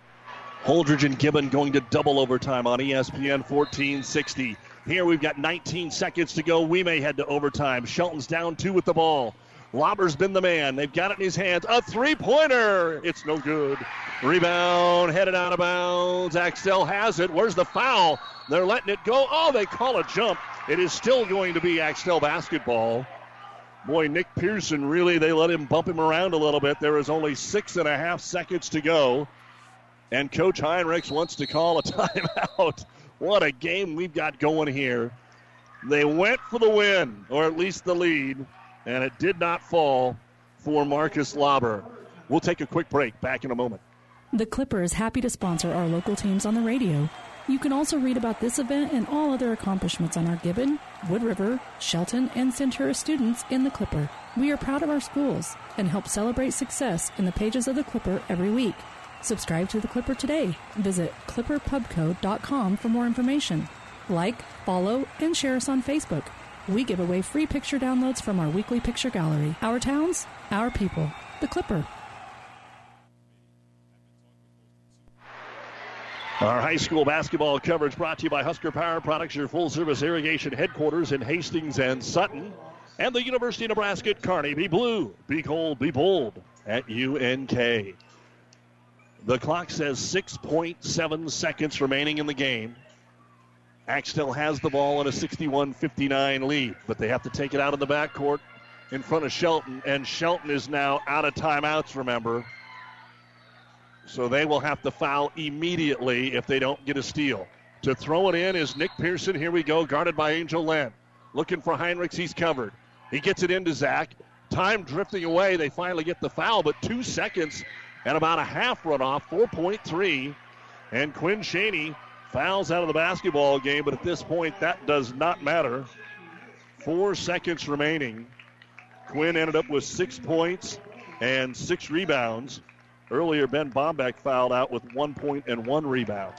Holdrege and Gibbon going to double overtime on ESPN 1460. Here we've got 19 seconds to go. We may head to overtime. Shelton's down two with the ball. Lauber's been the man. They've got it in his hands. A three pointer. It's no good. Rebound headed out of bounds. Axtell has it. Where's the foul? They're letting it go. Oh, they call a jump. It is still going to be Axtell basketball. Boy, Nick Pearson really, they let him bump him around a little bit. There is only six and a half seconds to go. And Coach Heinrichs wants to call a <laughs> timeout. What a game we've got going here. They went for the win, or at least the lead, and it did not fall for Marcus Lauber. We'll take a quick break. Back in a moment. The Clipper is happy to sponsor our local teams on the radio. You can also read about this event and all other accomplishments on our Gibbon, Wood River, Shelton, and Centura students in the Clipper. We are proud of our schools and help celebrate success in the pages of the Clipper every week. Subscribe to the Clipper today. Visit clipperpubco.com for more information. Like, follow, and share us on Facebook. We give away free picture downloads from our weekly picture gallery. Our towns, our people. The Clipper. Our high school basketball coverage brought to you by Husker Power Products, your full service irrigation headquarters in Hastings and Sutton, and the University of Nebraska at Kearney. Be blue, be cold, be bold at UNK. The clock says 6.7 seconds remaining in the game. Axtell has the ball in a 61 59 lead, but they have to take it out of the backcourt in front of Shelton, and Shelton is now out of timeouts, remember. So they will have to foul immediately if they don't get a steal. To throw it in is Nick Pearson. Here we go, guarded by Angel Len. Looking for Heinrichs. He's covered. He gets it into Zach. Time drifting away. They finally get the foul, but two seconds and about a half runoff, 4.3. And Quinn Shaney fouls out of the basketball game, but at this point, that does not matter. Four seconds remaining. Quinn ended up with six points and six rebounds. Earlier, Ben Bombeck fouled out with one point and one rebound.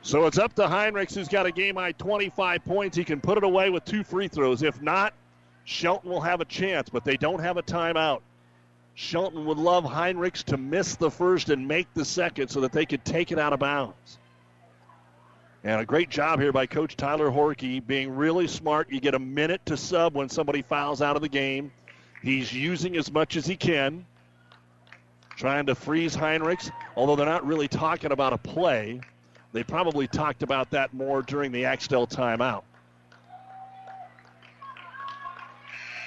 So it's up to Heinrichs, who's got a game high 25 points. He can put it away with two free throws. If not, Shelton will have a chance, but they don't have a timeout. Shelton would love Heinrichs to miss the first and make the second so that they could take it out of bounds. And a great job here by Coach Tyler Horkey being really smart. You get a minute to sub when somebody fouls out of the game. He's using as much as he can, trying to freeze Heinrichs, although they're not really talking about a play. They probably talked about that more during the Axtell timeout.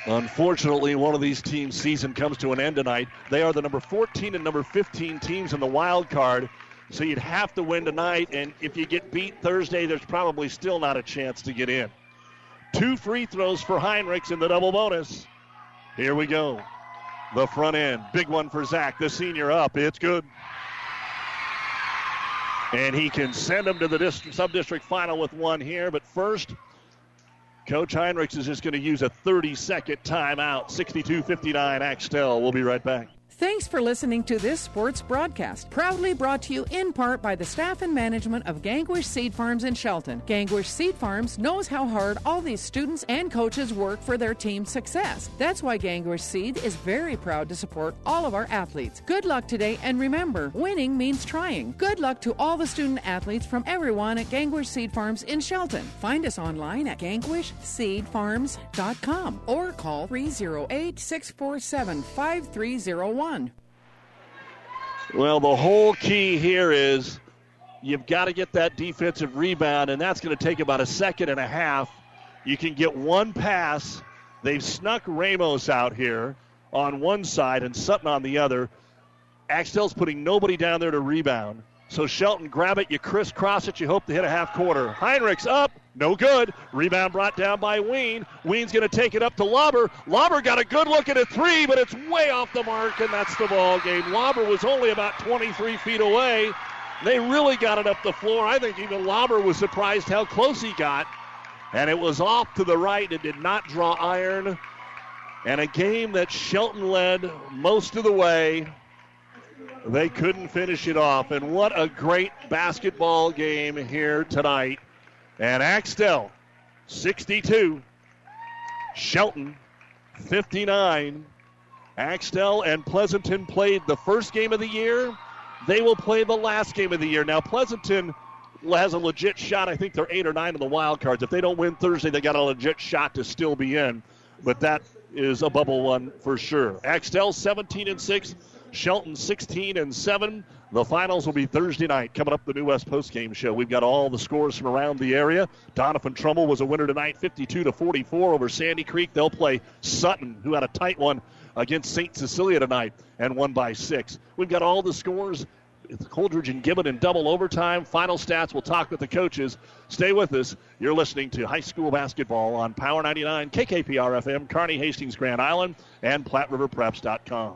Unfortunately, one of these teams' season comes to an end tonight. They are the number 14 and number 15 teams in the wild card. So you'd have to win tonight, and if you get beat Thursday, there's probably still not a chance to get in. Two free throws for Heinrichs in the double bonus. Here we go. The front end. Big one for Zach, the senior up. It's good. And he can send them to the sub-district final with one here. But first, Coach Heinrichs is just going to use a 30-second timeout. 62-59 Axtell. We'll be right back. Thanks for listening to this sports broadcast, proudly brought to you in part by the staff and management of Gangwish Seed Farms in Shelton. Gangwish Seed Farms knows how hard all these students and coaches work for their team's success. That's why Gangwish Seed is very proud to support all of our athletes. Good luck today, and remember, winning means trying. Good luck to all the student athletes from everyone at Gangwish Seed Farms in Shelton. Find us online at gangwishseedfarms.com or call 308 647 5301. Well, the whole key here is you've got to get that defensive rebound, and that's going to take about a second and a half. You can get one pass. They've snuck Ramos out here on one side and Sutton on the other. Axtell's putting nobody down there to rebound. So Shelton, grab it, you crisscross it, you hope to hit a half quarter. Heinrichs up, no good. Rebound brought down by Ween. Ween's going to take it up to Lauber. Lauber got a good look at a three, but it's way off the mark, and that's the ball game. Lauber was only about 23 feet away. They really got it up the floor. I think even Lauber was surprised how close he got. And it was off to the right. It did not draw iron. And a game that Shelton led most of the way they couldn't finish it off. And what a great basketball game here tonight. And Axtell, 62. Shelton, 59. Axtell and Pleasanton played the first game of the year. They will play the last game of the year. Now, Pleasanton has a legit shot. I think they're eight or nine in the wild cards. If they don't win Thursday, they got a legit shot to still be in. But that is a bubble one for sure. Axtell 17 and 6. Shelton 16 and 7. The finals will be Thursday night. Coming up, the New West postgame show. We've got all the scores from around the area. Doniphan Trumbull was a winner tonight, 52 to 44 over Sandy Creek. They'll play Sutton, who had a tight one against St. Cecilia tonight and won by six. We've got all the scores. It's Holdrege and Gibbon in double overtime. Final stats. We'll talk with the coaches. Stay with us. You're listening to high school basketball on Power 99, KKPR FM, Kearney, Hastings, Grand Island, and PlatteRiverPreps.com.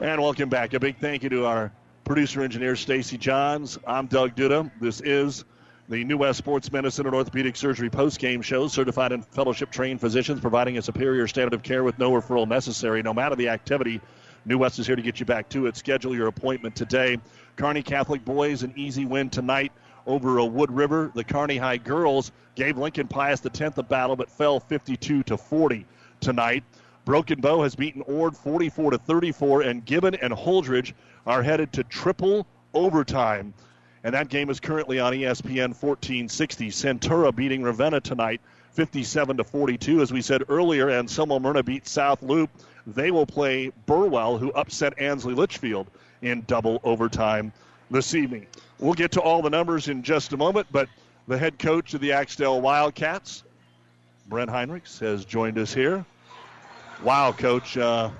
And welcome back. A big thank you to our producer engineer Stacy Johns. I'm Doug Duda. This is the New West Sports Medicine and Orthopedic Surgery post-game show. Certified and fellowship trained physicians providing a superior standard of care with no referral necessary. No matter the activity, New West is here to get you back to it. Schedule your appointment today. Kearney Catholic boys an easy win tonight over a Wood River. The Kearney High girls gave Lincoln Pius the 10th of battle, but fell 52 to 40 tonight. Broken Bow has beaten Ord 44 to 34, and Gibbon and Holdrege are headed to triple overtime. And that game is currently on ESPN 1460. Centura beating Ravenna tonight 57 to 42. As we said earlier, and Anselmo Merna beat South Loop. They will play Burwell, who upset Ansley Litchfield in double overtime this evening. We'll get to all the numbers in just a moment, but the head coach of the Axtell Wildcats, Brent Heinrichs, has joined us here. Wow, coach. Uh,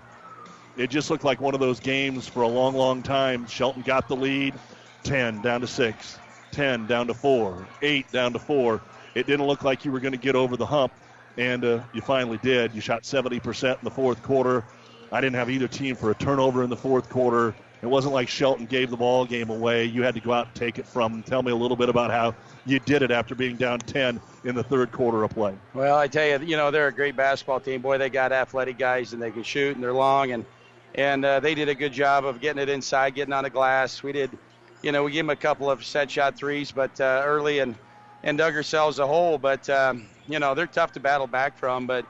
it just looked like one of those games for a long, long time. Shelton got the lead 10 down to 6, 10 down to 4, 8 down to 4. It didn't look like you were going to get over the hump, and uh, you finally did. You shot 70% in the fourth quarter. I didn't have either team for a turnover in the fourth quarter. It wasn't like Shelton gave the ball game away. You had to go out and take it from them. Tell me a little bit about how you did it after being down 10 in the third quarter of play. Well, I tell you, you know, they're a great basketball team. Boy, they got athletic guys and they can shoot and they're long and and uh, they did a good job of getting it inside, getting on the glass. We did, you know, we gave them a couple of set shot threes, but uh, early and and dug ourselves a hole. But um, you know, they're tough to battle back from. But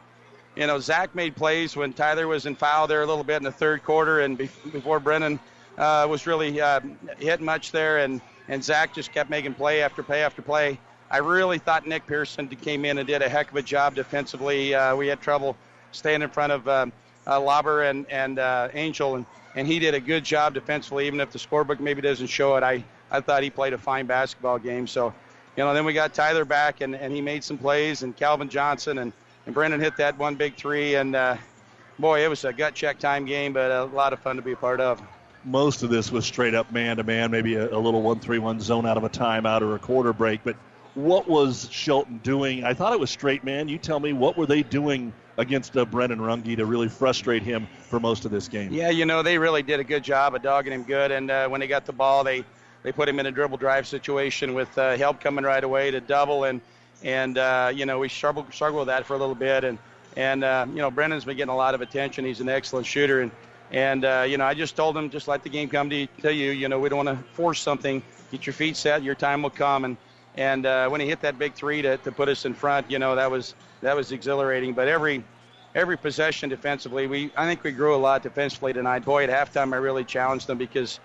you know, Zach made plays when Tyler was in foul there a little bit in the third quarter and be- before Brennan uh, was really uh, hitting much there, and and Zach just kept making play after play after play. I really thought Nick Pearson came in and did a heck of a job defensively. Uh, we had trouble staying in front of um, uh, and and uh, Angel, and and he did a good job defensively. Even if the scorebook maybe doesn't show it, I I thought he played a fine basketball game. So, you know, then we got Tyler back, and and he made some plays, and Calvin Johnson and and Brendan hit that one big three, and uh, boy, it was a gut check time game, but a lot of fun to be a part of most of this was straight up man to man, maybe a, a little one three one zone out of a timeout or a quarter break. But what was Shelton doing? I thought it was straight man. You tell me, what were they doing against uh, Runge to really frustrate him for most of this game? Yeah, you know they really did a good job of dogging him good, and uh, when they got the ball, they they put him in a dribble drive situation with uh, help coming right away to double, and and uh, you know we struggled struggled with that for a little bit, and and uh, you know Brennan's been getting a lot of attention. He's an excellent shooter, and and, uh, you know, I just told them, just let the game come to, you, to you. You know, we don't want to force something. Get your feet set. Your time will come. And, and uh, when he hit that big three to, to put us in front, you know, that was that was exhilarating. But every every possession defensively. We I think we grew a lot defensively tonight. Boy, at halftime I really challenged them because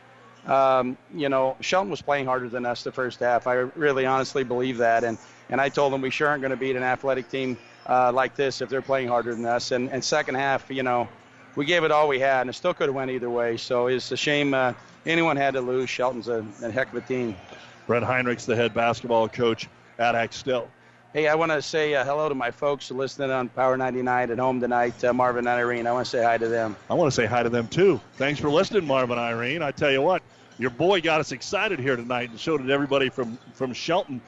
um, you know Shelton was playing harder than us the first half. I really honestly believe that, and and I told them we sure aren't going to beat an athletic team uh, like this if they're playing harder than us. And and second half, you know, we gave it all we had, and it still could have went either way. So it's a shame uh, anyone had to lose. Shelton's a, a heck of a team. Brett Heinrichs, the head basketball coach at Axtell. Hey, I want to say uh, hello to my folks listening on Power 99 at home tonight, uh, Marvin and Irene. I want to say hi to them. I want to say hi to them too. Thanks for listening, Marvin and Irene. I tell you what, your boy got us excited here tonight, and so did everybody from from Shelton.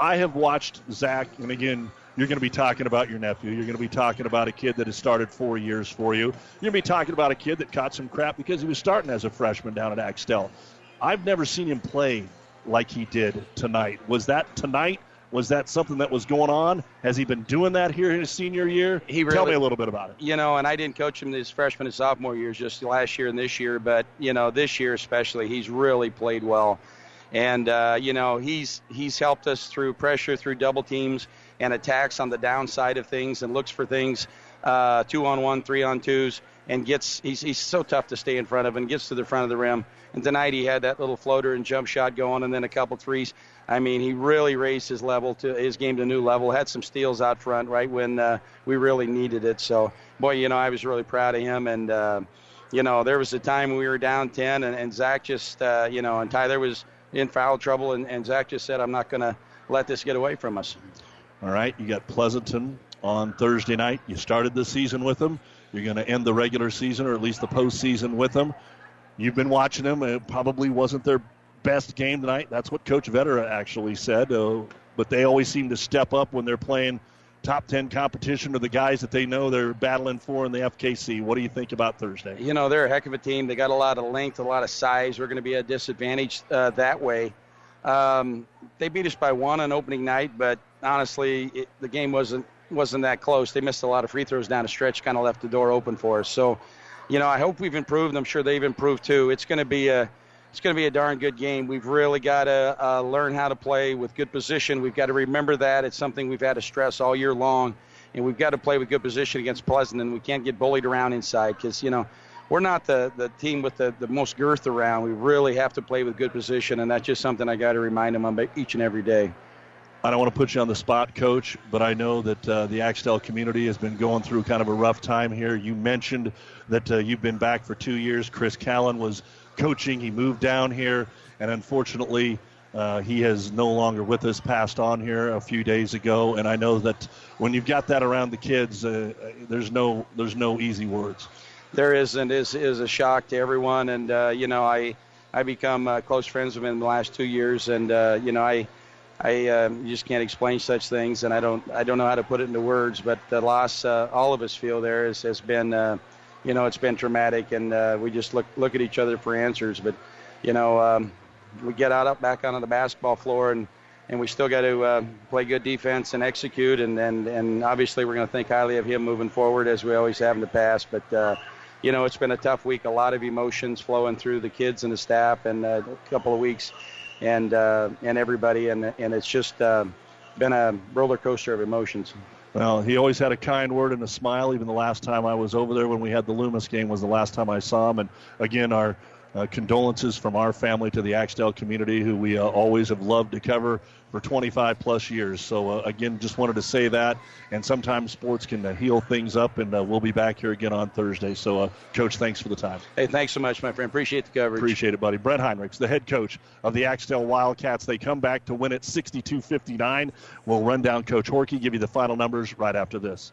I have watched Zach, and again, you're going to be talking about your nephew. You're going to be talking about a kid that has started four years for you. You're going to be talking about a kid that caught some crap because he was starting as a freshman down at Axtell. I've never seen him play like he did tonight. Was that tonight? Was that something that was going on? Has he been doing that here in his senior year? He really, Tell me a little bit about it. You know, and I didn't coach him his freshman and sophomore years, just last year and this year. But you know, this year especially, he's really played well, and uh, you know, he's he's helped us through pressure, through double teams, and attacks on the downside of things, and looks for things uh, two on one, three on twos, and gets he's he's so tough to stay in front of, and gets to the front of the rim. And tonight he had that little floater and jump shot going, and then a couple threes. I mean, he really raised his level to his game to a new level. Had some steals out front right when uh, we really needed it. So, boy, you know, I was really proud of him. And uh, you know, there was a time we were down 10, and, and Zach just, uh, you know, and Tyler was in foul trouble, and, and Zach just said, "I'm not going to let this get away from us." All right, you got Pleasanton on Thursday night. You started the season with them. You're going to end the regular season, or at least the postseason, with them. You've been watching them. It probably wasn't their best game tonight. That's what Coach Vetter actually said. Uh, but they always seem to step up when they're playing top 10 competition or the guys that they know they're battling for in the FKC. What do you think about Thursday? You know, they're a heck of a team. They got a lot of length, a lot of size. We're going to be a disadvantage uh, that way. Um, they beat us by one on opening night, but honestly, it, the game wasn't wasn't that close. They missed a lot of free throws down the stretch, kind of left the door open for us. So, you know, I hope we've improved. I'm sure they've improved too. It's going to be a it's going to be a darn good game. We've really got to uh, learn how to play with good position. We've got to remember that. It's something we've had to stress all year long. And we've got to play with good position against Pleasant, and We can't get bullied around inside because, you know, we're not the, the team with the, the most girth around. We really have to play with good position, and that's just something I got to remind them of each and every day. I don't want to put you on the spot, Coach, but I know that uh, the Axtell community has been going through kind of a rough time here. You mentioned that uh, you've been back for two years. Chris Callan was coaching. He moved down here, and unfortunately, uh, he is no longer with us. Passed on here a few days ago, and I know that when you've got that around the kids, uh, there's no there's no easy words. There isn't. is is a shock to everyone, and uh, you know I I become uh, close friends with him in the last two years, and you know I. I um, just can't explain such things, and I don't I don't know how to put it into words. But the loss uh, all of us feel there has, has been you know, it's been traumatic, and uh, we just look look at each other for answers. But you know, um, we get out up back onto the basketball floor, and and we still got to uh, play good defense and execute. And and and obviously, we're going to think highly of him moving forward, as we always have in the past. But uh, you know, it's been a tough week. A lot of emotions flowing through the kids and the staff, and uh, a couple of weeks, and uh, and everybody, and and it's just uh, been a roller coaster of emotions. Well, he always had a kind word and a smile. Even the last time I was over there when we had the Loomis game was the last time I saw him. And again, our uh, condolences from our family to the Axtell community, who we uh, always have loved to cover for 25 plus years. So, uh, again, just wanted to say that. And sometimes sports can uh, heal things up, and uh, we'll be back here again on Thursday. So, uh, Coach, thanks for the time. Hey, thanks so much, my friend. Appreciate the coverage. Appreciate it, buddy. Brett Heinrichs, the head coach of the Axtell Wildcats. They come back to win it 62 59. We'll run down Coach Horkey, give you the final numbers right after this.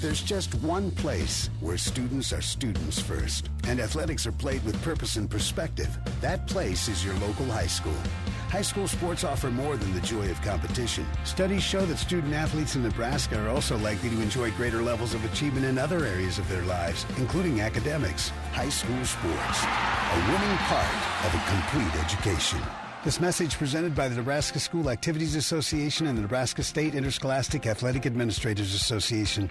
There's just one place where students are students first, and athletics are played with purpose and perspective. That place is your local high school. High school sports offer more than the joy of competition. Studies show that student athletes in Nebraska are also likely to enjoy greater levels of achievement in other areas of their lives, including academics. High school sports, a winning part of a complete education. This message presented by the Nebraska School Activities Association and the Nebraska State Interscholastic Athletic Administrators Association.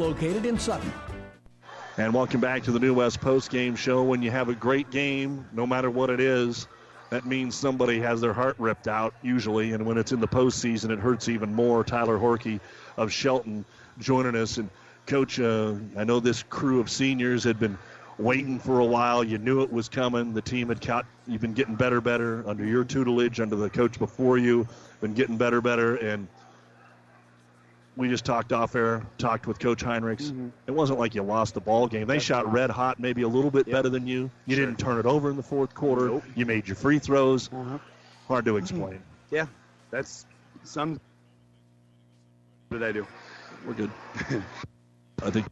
located in Sutton. And welcome back to the New West Post Game Show. When you have a great game, no matter what it is, that means somebody has their heart ripped out usually. And when it's in the postseason, it hurts even more. Tyler Horkey of Shelton joining us. And Coach, uh, I know this crew of seniors had been waiting for a while. You knew it was coming. The team had caught. You've been getting better, better under your tutelage, under the coach before you. Been getting better, better, and we just talked off air, talked with Coach Heinrichs. Mm-hmm. It wasn't like you lost the ball game. They shot red hot, maybe a little bit better than you. You Sure. didn't turn it over in the fourth quarter. You made your free throws. Uh-huh. Hard to mm-hmm. explain. Yeah, that's some. What did I do? We're good. <laughs> I think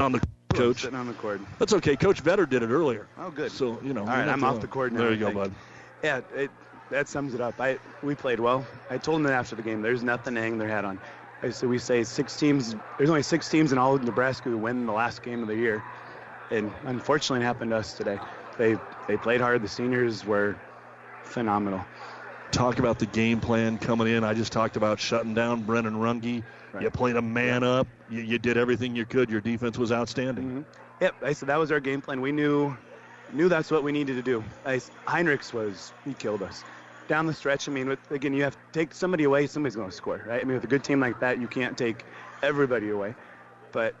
on the coach. Sitting on the court. That's okay. Coach Vetter did it earlier. Oh, good. So you know. All right, not I'm off the court uh, now. There you go, bud. Yeah, it, that sums it up. I we played well. I told them after the game, there's nothing to hang their hat on. Said we say six teams. There's only six teams in all of Nebraska who win the last game of the year, and unfortunately, it happened to us today. They they played hard. The seniors were phenomenal. Talk about the game plan coming in. I just talked about shutting down Brennan Runge. You played a man up. You, you did everything you could. Your defense was outstanding. Mm-hmm. Yep, I said that was our game plan. We knew knew that's what we needed to do. I, Heinrichs was he killed us down the stretch. I mean, with, again, you have to take somebody away, somebody's going to score, right? I mean, with a good team like that, you can't take everybody away. But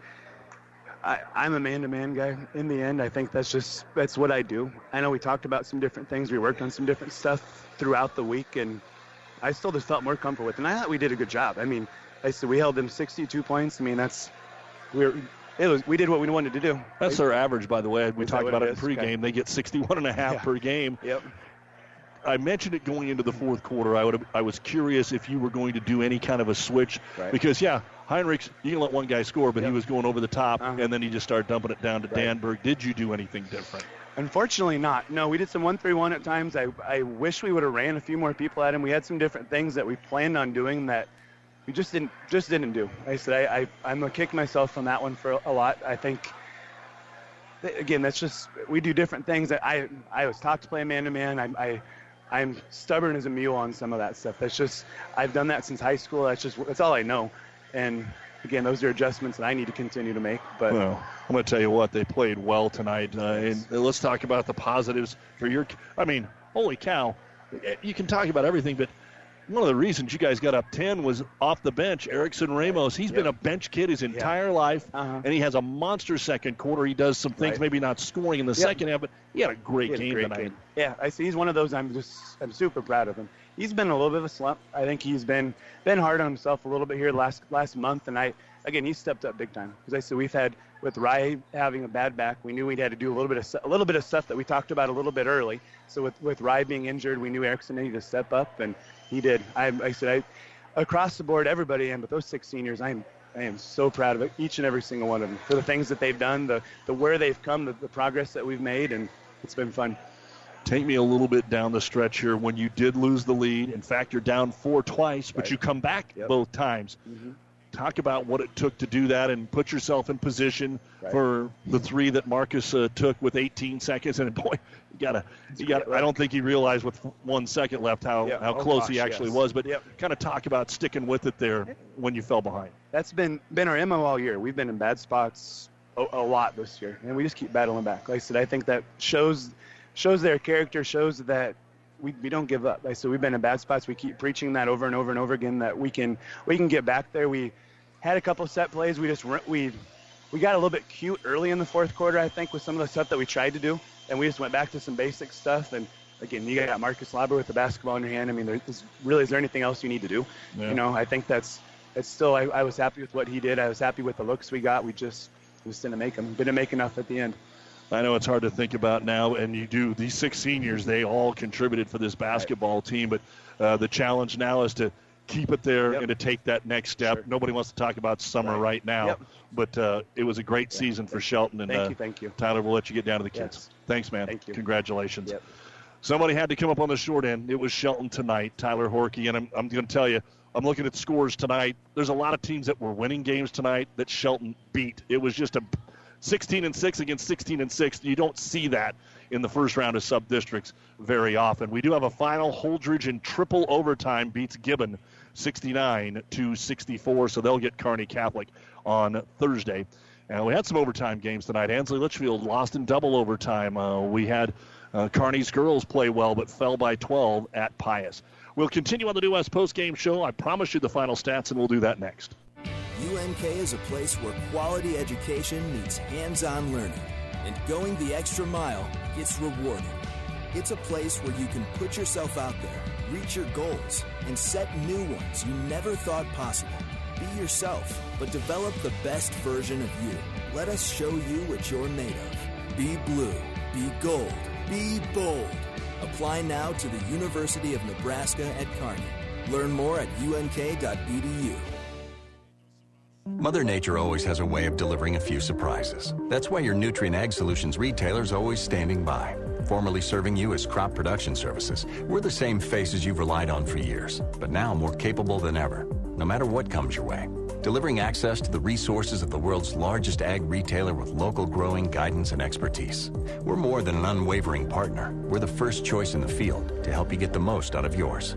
I, I'm a man-to-man guy. In the end, I think that's just that's what I do. I know we talked about some different things. We worked on some different stuff throughout the week, and I still just felt more comfortable with. it. And I thought we did a good job. I mean, I said we held them 62 points. I mean, that's we were. It was, we did what we wanted to do. That's their average, by the way. We Is talked about it it in pregame. Okay. They get 61 and a half Yeah. per game. Yep. I mentioned it going into the fourth quarter. I would I was curious if you were going to do any kind of a switch Right. because yeah, Heinrichs, you can let one guy score, but he was going over the top, Uh-huh. and then he just started dumping it down to Right. Danberg. Did you do anything different? Unfortunately, not. No, we did some one-three-one at times. I, I wish we would have ran a few more people at him. We had some different things that we planned on doing that we just didn't just didn't do. I said I, I I'm gonna kick myself on that one for a lot. I think again that's just we do different things. I I was taught to play man-to-man. I, I I'm stubborn as a mule on some of that stuff. That's just I've done that since high school. That's just that's all I know. And again, those are adjustments that I need to continue to make. But well, I'm going to tell you what they played well tonight, uh, and let's talk about the positives for your. I mean, holy cow! You can talk about everything, but one of the reasons you guys got up 10 was off the bench. Erickson Ramos, He's been a bench kid his entire life, and he has a monster second quarter. He does some things, Uh-huh. Right. maybe not scoring in the Yep. second half, but he had a great had a game great tonight. game. Yeah, I see. He's one of those. I'm just. I'm super proud of him. He's been a little bit of a slump. I think he's been been hard on himself a little bit here last last month, and I again he stepped up big time. Because I said we've had with Rye having a bad back, we knew we'd had to do a little bit of a little bit of stuff that we talked about a little bit early. So with with Rye being injured, we knew Erickson needed to step up, and he did. I, I said I across the board, everybody, and but those six seniors, I'm I am so proud of each and every single one of them for the things that they've done, the the where they've come, the, the progress that we've made, and it's been fun. Take me a little bit down the stretch here when you did lose the lead. In fact, you're down four twice, but Right. you come back Yep. both times. Mhm. Talk about what it took to do that and put yourself in position Right. for the three that Marcus uh, took with 18 seconds. And boy, you gotta, you got. to I don't think he realized with one second left how, Yeah. how Oh, close he actually yes. was. But Yep. kind of talk about sticking with it there when you fell behind. That's been been our MO all year. We've been in bad spots a, a lot this year, and we just keep battling back. Like I said, I think that shows shows their character, shows that we, we don't give up. Like I said, we've been in bad spots. We keep preaching that over and over and over again that we can we can get back there. We had a couple set plays. We just we we got a little bit cute early in the fourth quarter, I think, with some of the stuff that we tried to do, and we just went back to some basic stuff. And again, you got Marcus Lauber with the basketball in your hand. I mean, there's really is there anything else you need to do? Yeah. You know, I think that's it's still. I, I was happy with what he did. I was happy with the looks we got. We just we just didn't make them. Didn't make enough at the end. I know it's hard to think about now, and you do. These six seniors, they all contributed for this basketball team, but uh, the challenge now is to keep it there and to take that next step. Nobody wants to talk about summer right, now, Yep. but uh, it was a great season for Shelton. And Thank uh, you, thank you. Tyler, we'll let you get down to the kids. Thanks, man. Thank you. Congratulations. Somebody had to come up on the short end. It was Shelton tonight, Tyler Horkey, and I'm, I'm going to tell you, I'm looking at scores tonight. There's a lot of teams that were winning games tonight that Shelton beat. It was just a 16 and 6 against 16 and 6. You don't see that in the first round of sub districts very often. We do have a final. Holdrege in triple overtime beats Gibbon 69 to 64, so they'll get Kearney Catholic on Thursday. And we had some overtime games tonight. Ansley Litchfield lost in double overtime. Uh, we had uh, Kearney's girls play well, but fell by 12 at Pius. We'll continue on the New West Post Game Show. I promise you the final stats, and we'll do that next. UNK is a place where quality education meets hands on learning, and going the extra mile gets rewarded. It's a place where you can put yourself out there, reach your goals, and set new ones you never thought possible. Be yourself, but develop the best version of you. Let us show you what you're made of. Be blue, be gold, be bold. Apply now to the University of Nebraska at Kearney. Learn more at unk.edu. Mother Nature always has a way of delivering a few surprises. That's why your Nutrien Ag Solutions retailer is always standing by. Formerly serving you as crop production services, we're the same faces you've relied on for years, but now more capable than ever, no matter what comes your way. Delivering access to the resources of the world's largest ag retailer with local growing guidance and expertise. We're more than an unwavering partner. We're the first choice in the field to help you get the most out of yours.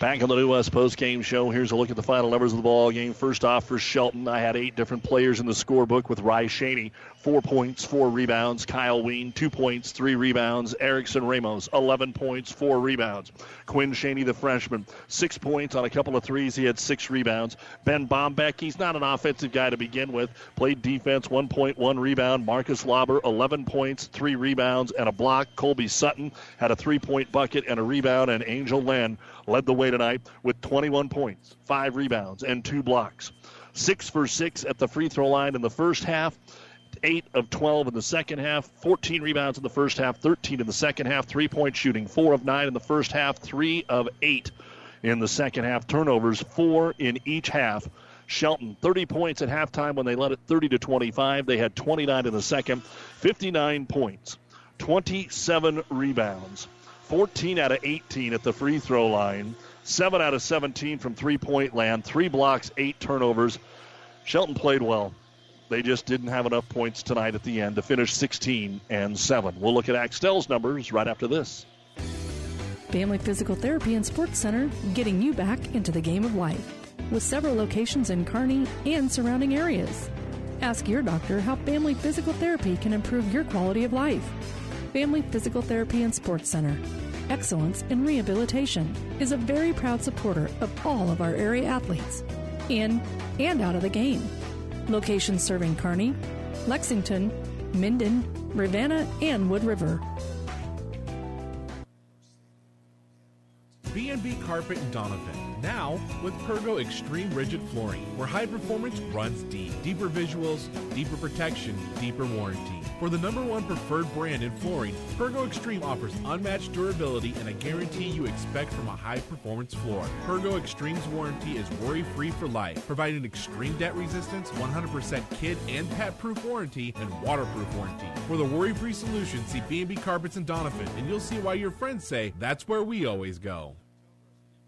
Back on the New West Post Game Show, here's a look at the final numbers of the ball game. First off, for Shelton, I had eight different players in the scorebook with Rye Shaney, four points, four rebounds. Kyle Ween, two points, three rebounds. Erickson Ramos, 11 points, four rebounds. Quinn Shaney, the freshman, six points on a couple of threes. He had six rebounds. Ben Bombeck, he's not an offensive guy to begin with. Played defense, one point, one rebound. Marcus Lauber, 11 points, three rebounds, and a block. Colby Sutton had a three point bucket and a rebound, and Angel Len led the way tonight with 21 points, five rebounds, and two blocks. Six for six at the free throw line in the first half. 8 of 12 in the second half, 14 rebounds in the first half, 13 in the second half, three point shooting, 4 of 9 in the first half, 3 of 8 in the second half. Turnovers, 4 in each half. Shelton, 30 points at halftime when they led it 30 to 25. They had 29 in the second, 59 points, 27 rebounds, 14 out of 18 at the free throw line, 7 out of 17 from three point land, 3 blocks, 8 turnovers. Shelton played well. They just didn't have enough points tonight at the end to finish 16 and 7. We'll look at Axtell's numbers right after this. Family Physical Therapy and Sports Center, getting you back into the game of life. With several locations in Kearney and surrounding areas. Ask your doctor how Family Physical Therapy can improve your quality of life. Family Physical Therapy and Sports Center. Excellence in Rehabilitation is a very proud supporter of all of our area athletes, in and out of the game. Locations serving Kearney, Lexington, Minden, Ravenna, and Wood River. B&B Carpet in Doniphan. Now with Pergo Extreme Rigid Flooring, where high performance runs deep. Deeper visuals, deeper protection, deeper warranty. For the number one preferred brand in flooring, Pergo Extreme offers unmatched durability and a guarantee you expect from a high performance floor. Pergo Extreme's warranty is worry free for life, providing extreme debt resistance, 100% kid and pet proof warranty, and waterproof warranty. For the worry free solution, see B&B Carpets in Doniphan, and you'll see why your friends say that's where we always go.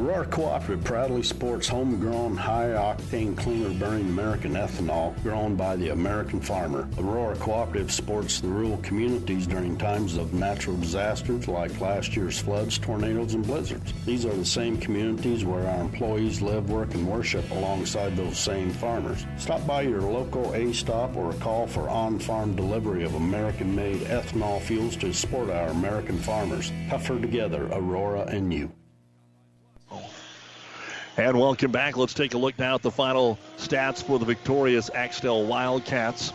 Aurora Cooperative proudly sports homegrown, high-octane, cleaner-burning American ethanol grown by the American farmer. Aurora Cooperative supports the rural communities during times of natural disasters like last year's floods, tornadoes, and blizzards. These are the same communities where our employees live, work, and worship alongside those same farmers. Stop by your local A-stop or call for on-farm delivery of American-made ethanol fuels to support our American farmers. Tougher together, Aurora and you. And welcome back. Let's take a look now at the final stats for the victorious Axtell Wildcats.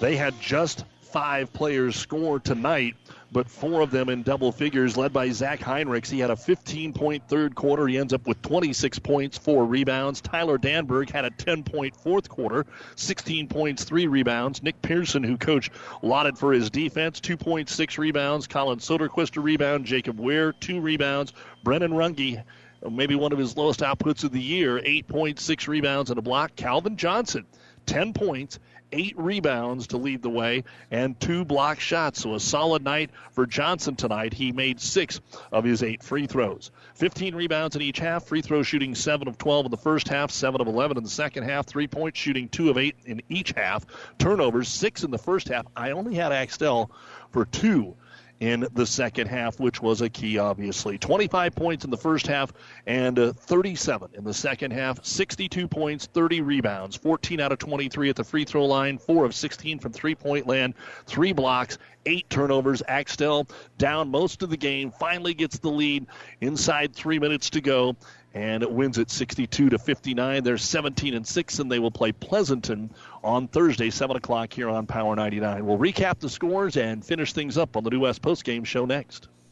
They had just five players score tonight, but four of them in double figures, led by Zach Heinrichs. He had a 15 point third quarter. He ends up with 26 points, four rebounds. Tyler Danberg had a 10 point fourth quarter, 16 points, three rebounds. Nick Pearson, who coach lauded for his defense, 2.6 rebounds. Colin Soderquist a rebound. Jacob Weir, two rebounds. Brennan Runge maybe one of his lowest outputs of the year 8.6 rebounds and a block. Calvin Johnson, 10 points, eight rebounds to lead the way, and two block shots. So a solid night for Johnson tonight. He made six of his eight free throws. 15 rebounds in each half. Free throw shooting 7 of 12 in the first half, 7 of 11 in the second half. Three point shooting 2 of 8 in each half. Turnovers 6 in the first half. I only had Axtell for two in the second half, which was a key, obviously. 25 points in the first half and uh, 37 in the second half. 62 points, 30 rebounds, 14 out of 23 at the free throw line, 4 of 16 from three point land, 3 blocks, 8 turnovers. Axtell down most of the game, finally gets the lead inside 3 minutes to go and it wins at 62 to 59. They're 17 and 6, and they will play Pleasanton on Thursday, 7 o'clock here on Power 99. We'll recap the scores and finish things up on the New West postgame show next.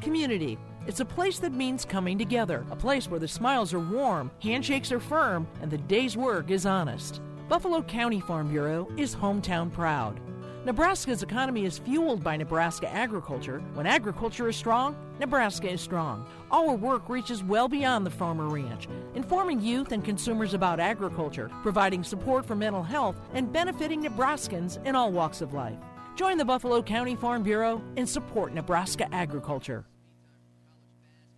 Community. It's a place that means coming together, a place where the smiles are warm, handshakes are firm, and the day's work is honest. Buffalo County Farm Bureau is hometown proud. Nebraska's economy is fueled by Nebraska agriculture. When agriculture is strong, Nebraska is strong. Our work reaches well beyond the farmer ranch, informing youth and consumers about agriculture, providing support for mental health, and benefiting Nebraskans in all walks of life. Join the Buffalo County Farm Bureau and support Nebraska agriculture.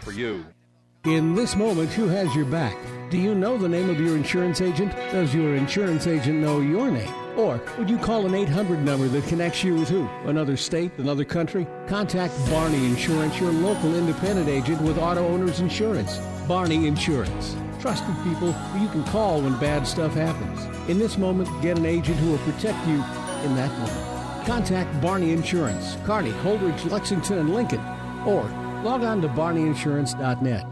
for you. In this moment, who has your back? Do you know the name of your insurance agent? Does your insurance agent know your name? Or would you call an 800 number that connects you with who? Another state? Another country? Contact Barney Insurance, your local independent agent with auto owners insurance. Barney Insurance. Trusted people who you can call when bad stuff happens. In this moment, get an agent who will protect you in that moment. Contact Barney Insurance, Kearney, Holdrege, Lexington, and Lincoln, or log on to barneyinsurance.net.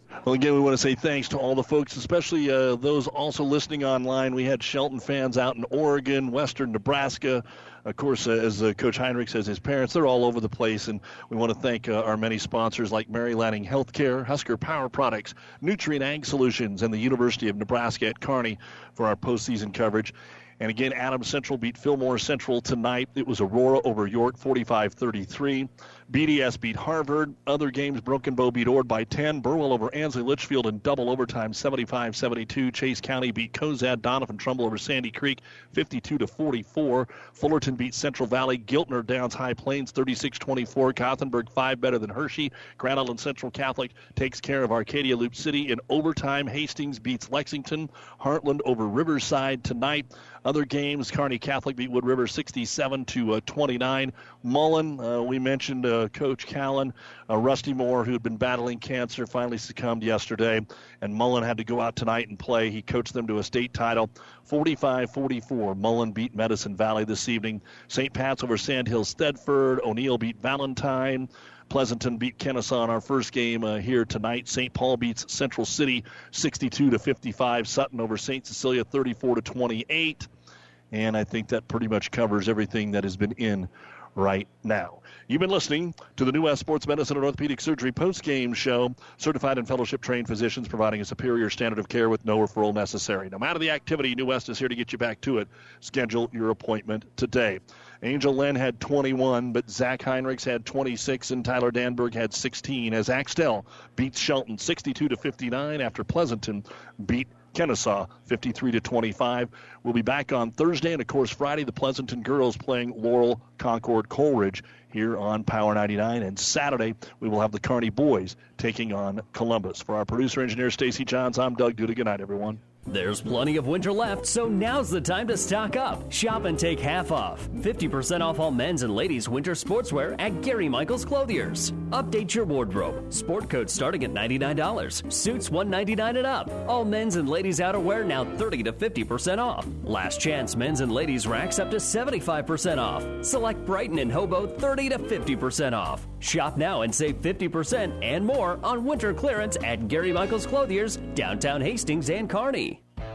Well, again, we want to say thanks to all the folks, especially uh, those also listening online. We had Shelton fans out in Oregon, Western Nebraska. Of course, uh, as uh, Coach Heinrich says, his parents, they're all over the place. And we want to thank uh, our many sponsors like Mary Lanning Healthcare, Husker Power Products, Nutrien Ag Solutions, and the University of Nebraska at Kearney for our postseason coverage. And again, Adams Central beat Fillmore Central tonight. It was Aurora over York, 45 33. BDS beat Harvard. Other games, Broken Bow beat Ord by 10. Burwell over Ansley Litchfield in double overtime, 75-72. Chase County beat Cozad. Doniphan Trumbull over Sandy Creek, 52 to 44. Fullerton beat Central Valley. Giltner Downs High Plains, 36-24. Gothenburg five better than Hershey. Grand Island Central Catholic takes care of Arcadia Loop City in overtime. Hastings beats Lexington. Heartland over Riverside tonight. Other games, Kearney Catholic beat Wood River 67 to uh, 29. Mullen, uh, we mentioned uh, Coach Callan, uh, Rusty Moore, who had been battling cancer, finally succumbed yesterday, and Mullen had to go out tonight and play. He coached them to a state title, 45-44. Mullen beat Medicine Valley this evening. St. Pat's over Sandhills Thedford. O'Neill beat Valentine. Pleasanton beat Kenesaw in our first game uh, here tonight. St. Paul beats Central City 62 to 55. Sutton over St. Cecilia 34 to 28. And I think that pretty much covers everything that has been in right now. You've been listening to the New West Sports Medicine and Orthopedic Surgery post-game show. Certified and fellowship-trained physicians providing a superior standard of care with no referral necessary. No matter the activity, New West is here to get you back to it. Schedule your appointment today. Angel Lynn had 21, but Zach Heinrichs had 26, and Tyler Danberg had 16 as Axtell beats Shelton 62 to 59 after Pleasanton beat Kenesaw 53 to 25. We'll be back on Thursday and of course Friday the Pleasanton girls playing Laurel Concord Coleridge here on Power 99 and Saturday we will have the Kearney boys taking on Columbus. For our producer engineer Stacy Johns, I'm Doug Duda. Good night everyone. There's plenty of winter left, so now's the time to stock up. Shop and take half off. 50% off all men's and ladies' winter sportswear at Gary Michaels Clothiers. Update your wardrobe. Sport coats starting at $99. Suits 199 and up. All men's and ladies' outerwear now 30 to 50% off. Last chance men's and ladies' racks up to 75% off. Select Brighton and Hobo 30 to 50% off. Shop now and save 50% and more on winter clearance at Gary Michaels Clothiers, downtown Hastings and Kearney.